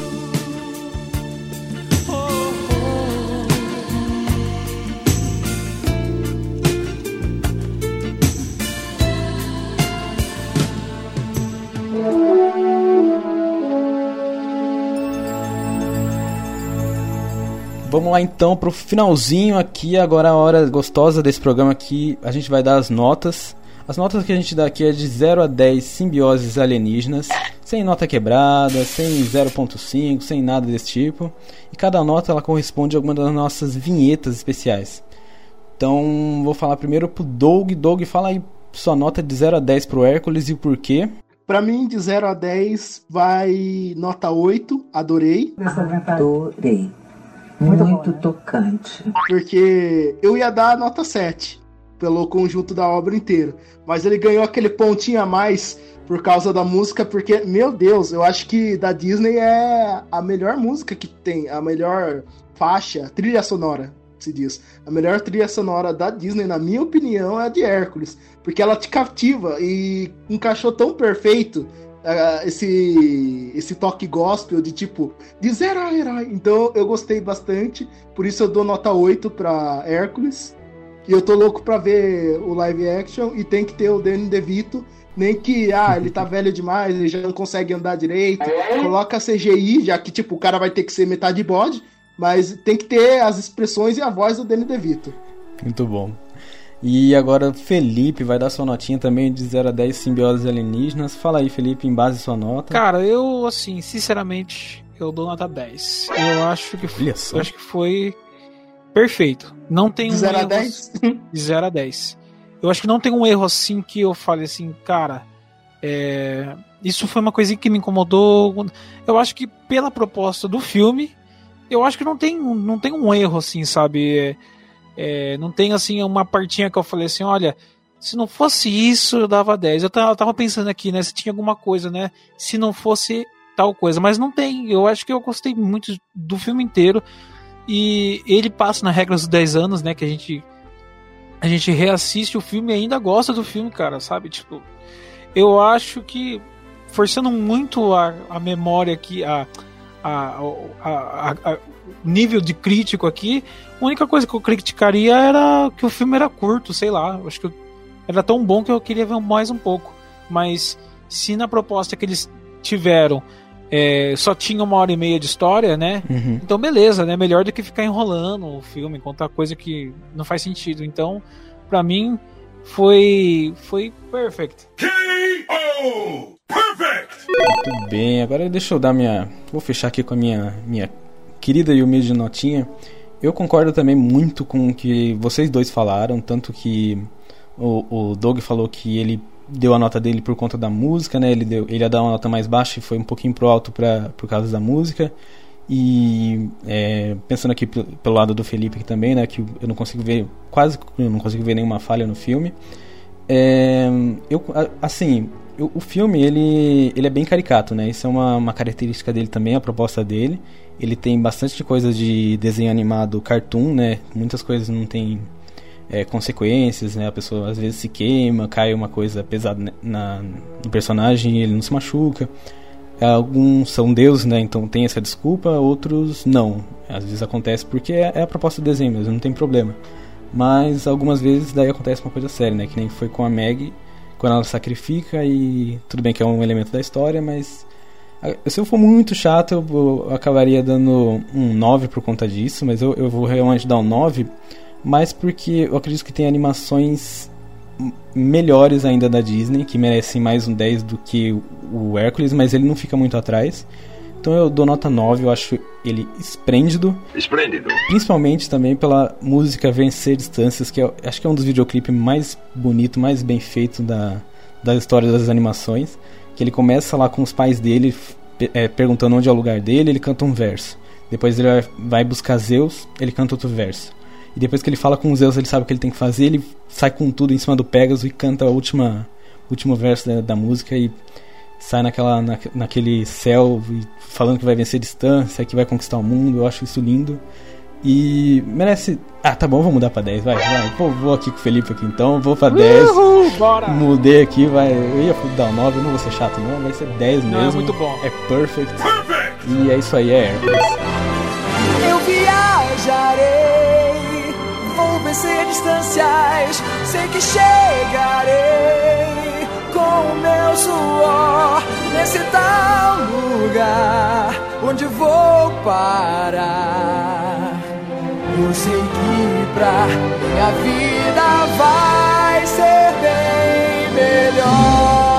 Vamos lá então pro finalzinho aqui, agora a hora gostosa desse programa aqui, a gente vai dar as notas. As notas que a gente dá aqui é de 0 a 10 simbioses alienígenas, sem nota quebrada, sem 0.5, sem nada desse tipo. E cada nota ela corresponde a alguma das nossas vinhetas especiais. Então, vou falar primeiro pro Doug. Doug, fala aí sua nota de 0 a 10 pro Hércules e o porquê. Pra mim, de 0 a 10, vai nota 8, adorei. Adorei. Muito, tocante. Porque eu ia dar nota 7 pelo conjunto da obra inteira. Mas ele ganhou aquele pontinho a mais por causa da música, porque, meu Deus, eu acho que da Disney é a melhor música que tem, a melhor faixa, trilha sonora, se diz. A melhor trilha sonora da Disney, na minha opinião, é a de Hércules. Porque ela te cativa e encaixou tão perfeito ah, esse, esse toque gospel de tipo, de zero a herói. Então eu gostei bastante, por isso eu dou nota 8 pra Hércules. E eu tô louco pra ver o live action e tem que ter o Danny DeVito. Nem que, ah, ele tá velho demais, ele já não consegue andar direito. Coloca CGI, já que, tipo, o cara vai ter que ser metade bode. Mas tem que ter as expressões e a voz do Danny DeVito. Muito bom. E agora Felipe vai dar sua notinha também de 0 a 10 simbioses alienígenas. Fala aí, Felipe, em base à sua nota. Cara, eu, assim, sinceramente, eu dou nota 10. Eu acho que foi, eu acho que foi perfeito. Não tem um De 0 a erro 10? de 0 a 10. Eu acho que não tem um erro assim que eu fale assim, cara, é, isso foi uma coisinha que me incomodou. Eu acho que pela proposta do filme, eu acho que não tem, não tem um erro assim, sabe? É, é, não tem assim uma partinha que eu falei assim, olha, se não fosse isso, eu dava 10. Eu tava, eu tava pensando aqui, né, se tinha alguma coisa, né? Se não fosse tal coisa, mas não tem. Eu acho que eu gostei muito do filme inteiro. E ele passa na regra dos 10 anos, né? Que a gente. A gente reassiste o filme e ainda gosta do filme, cara, sabe? Tipo, eu acho que forçando muito a, a memória aqui, a, a, a, a- a- nível de crítico aqui, a única coisa que eu criticaria era que o filme era curto, sei lá. Acho que eu- era tão bom que eu queria ver mais um pouco. Mas se na proposta que eles tiveram é, só tinha uma hora e meia de história, né? Uhum. Então, beleza, né? Melhor do que ficar enrolando o filme, contar coisa que não faz sentido. Então, pra mim, foi. Foi perfect. Muito bem, agora deixa eu dar minha. Vou fechar aqui com a minha, minha querida e humilde notinha. Eu concordo também muito com o que vocês dois falaram, tanto que o, o Doug falou que ele deu a nota dele por conta da música, né? Ele, deu, ele ia dar uma nota mais baixa e foi um pouquinho pro alto pra, por causa da música. E é, pensando aqui pelo, lado do Felipe aqui também, né, que eu não consigo ver, quase eu não consigo ver nenhuma falha no filme. É, eu, assim, eu- o filme ele, ele é bem caricato, né? Isso é uma, uma característica dele também, a proposta dele. Ele tem bastante coisa de desenho animado cartoon, né? Muitas coisas não tem é, consequências, né? A pessoa às vezes se queima, cai uma coisa pesada na, no personagem e ele não se machuca. Alguns são deuses, né? Então tem essa desculpa, outros não. Às vezes acontece porque é, é a proposta do desenho mesmo, não tem problema. Mas algumas vezes daí acontece uma coisa séria, né? Que nem foi com a Meg, quando ela sacrifica e tudo bem que é um elemento da história, mas se eu for muito chato, eu, eu acabaria dando um 9 por conta disso, mas eu, eu vou realmente dar um 9, mas porque eu acredito que tem animações melhores ainda da Disney, que merecem mais um 10 do que o- o Hércules, mas ele não fica muito atrás. Então eu dou nota 9, eu acho ele esplêndido. Esplêndido. Principalmente também pela música Vencer Distâncias, que eu acho que é um dos videoclipes mais bonito, mais bem feito da, da história das animações. Que ele começa lá com os pais dele é, perguntando onde é o lugar dele, ele canta um verso. Depois ele vai, buscar Zeus, ele canta outro verso. E depois que ele fala com Zeus, ele sabe o que ele tem que fazer, ele sai com tudo em cima do Pegasus e canta a última último verso da, da música e sai naquela, na, naquele céu falando que vai vencer distância, que vai conquistar o mundo. Eu acho isso lindo. E merece. Ah, tá bom, vou mudar pra 10, vai, vai. Pô, vou aqui com o Felipe aqui então, vou pra 10. Uhul, bora! Mudei aqui, vai. Eu ia dar um 9, eu não vou ser chato não, vai ser 10 Não, é mesmo. muito bom. É perfect. E é isso aí, é Hércules. Eu viajarei, vou vencer distâncias, sei que chegarei com o meu suor nesse tal lugar onde vou parar eu sei que pra minha vida vai ser bem melhor.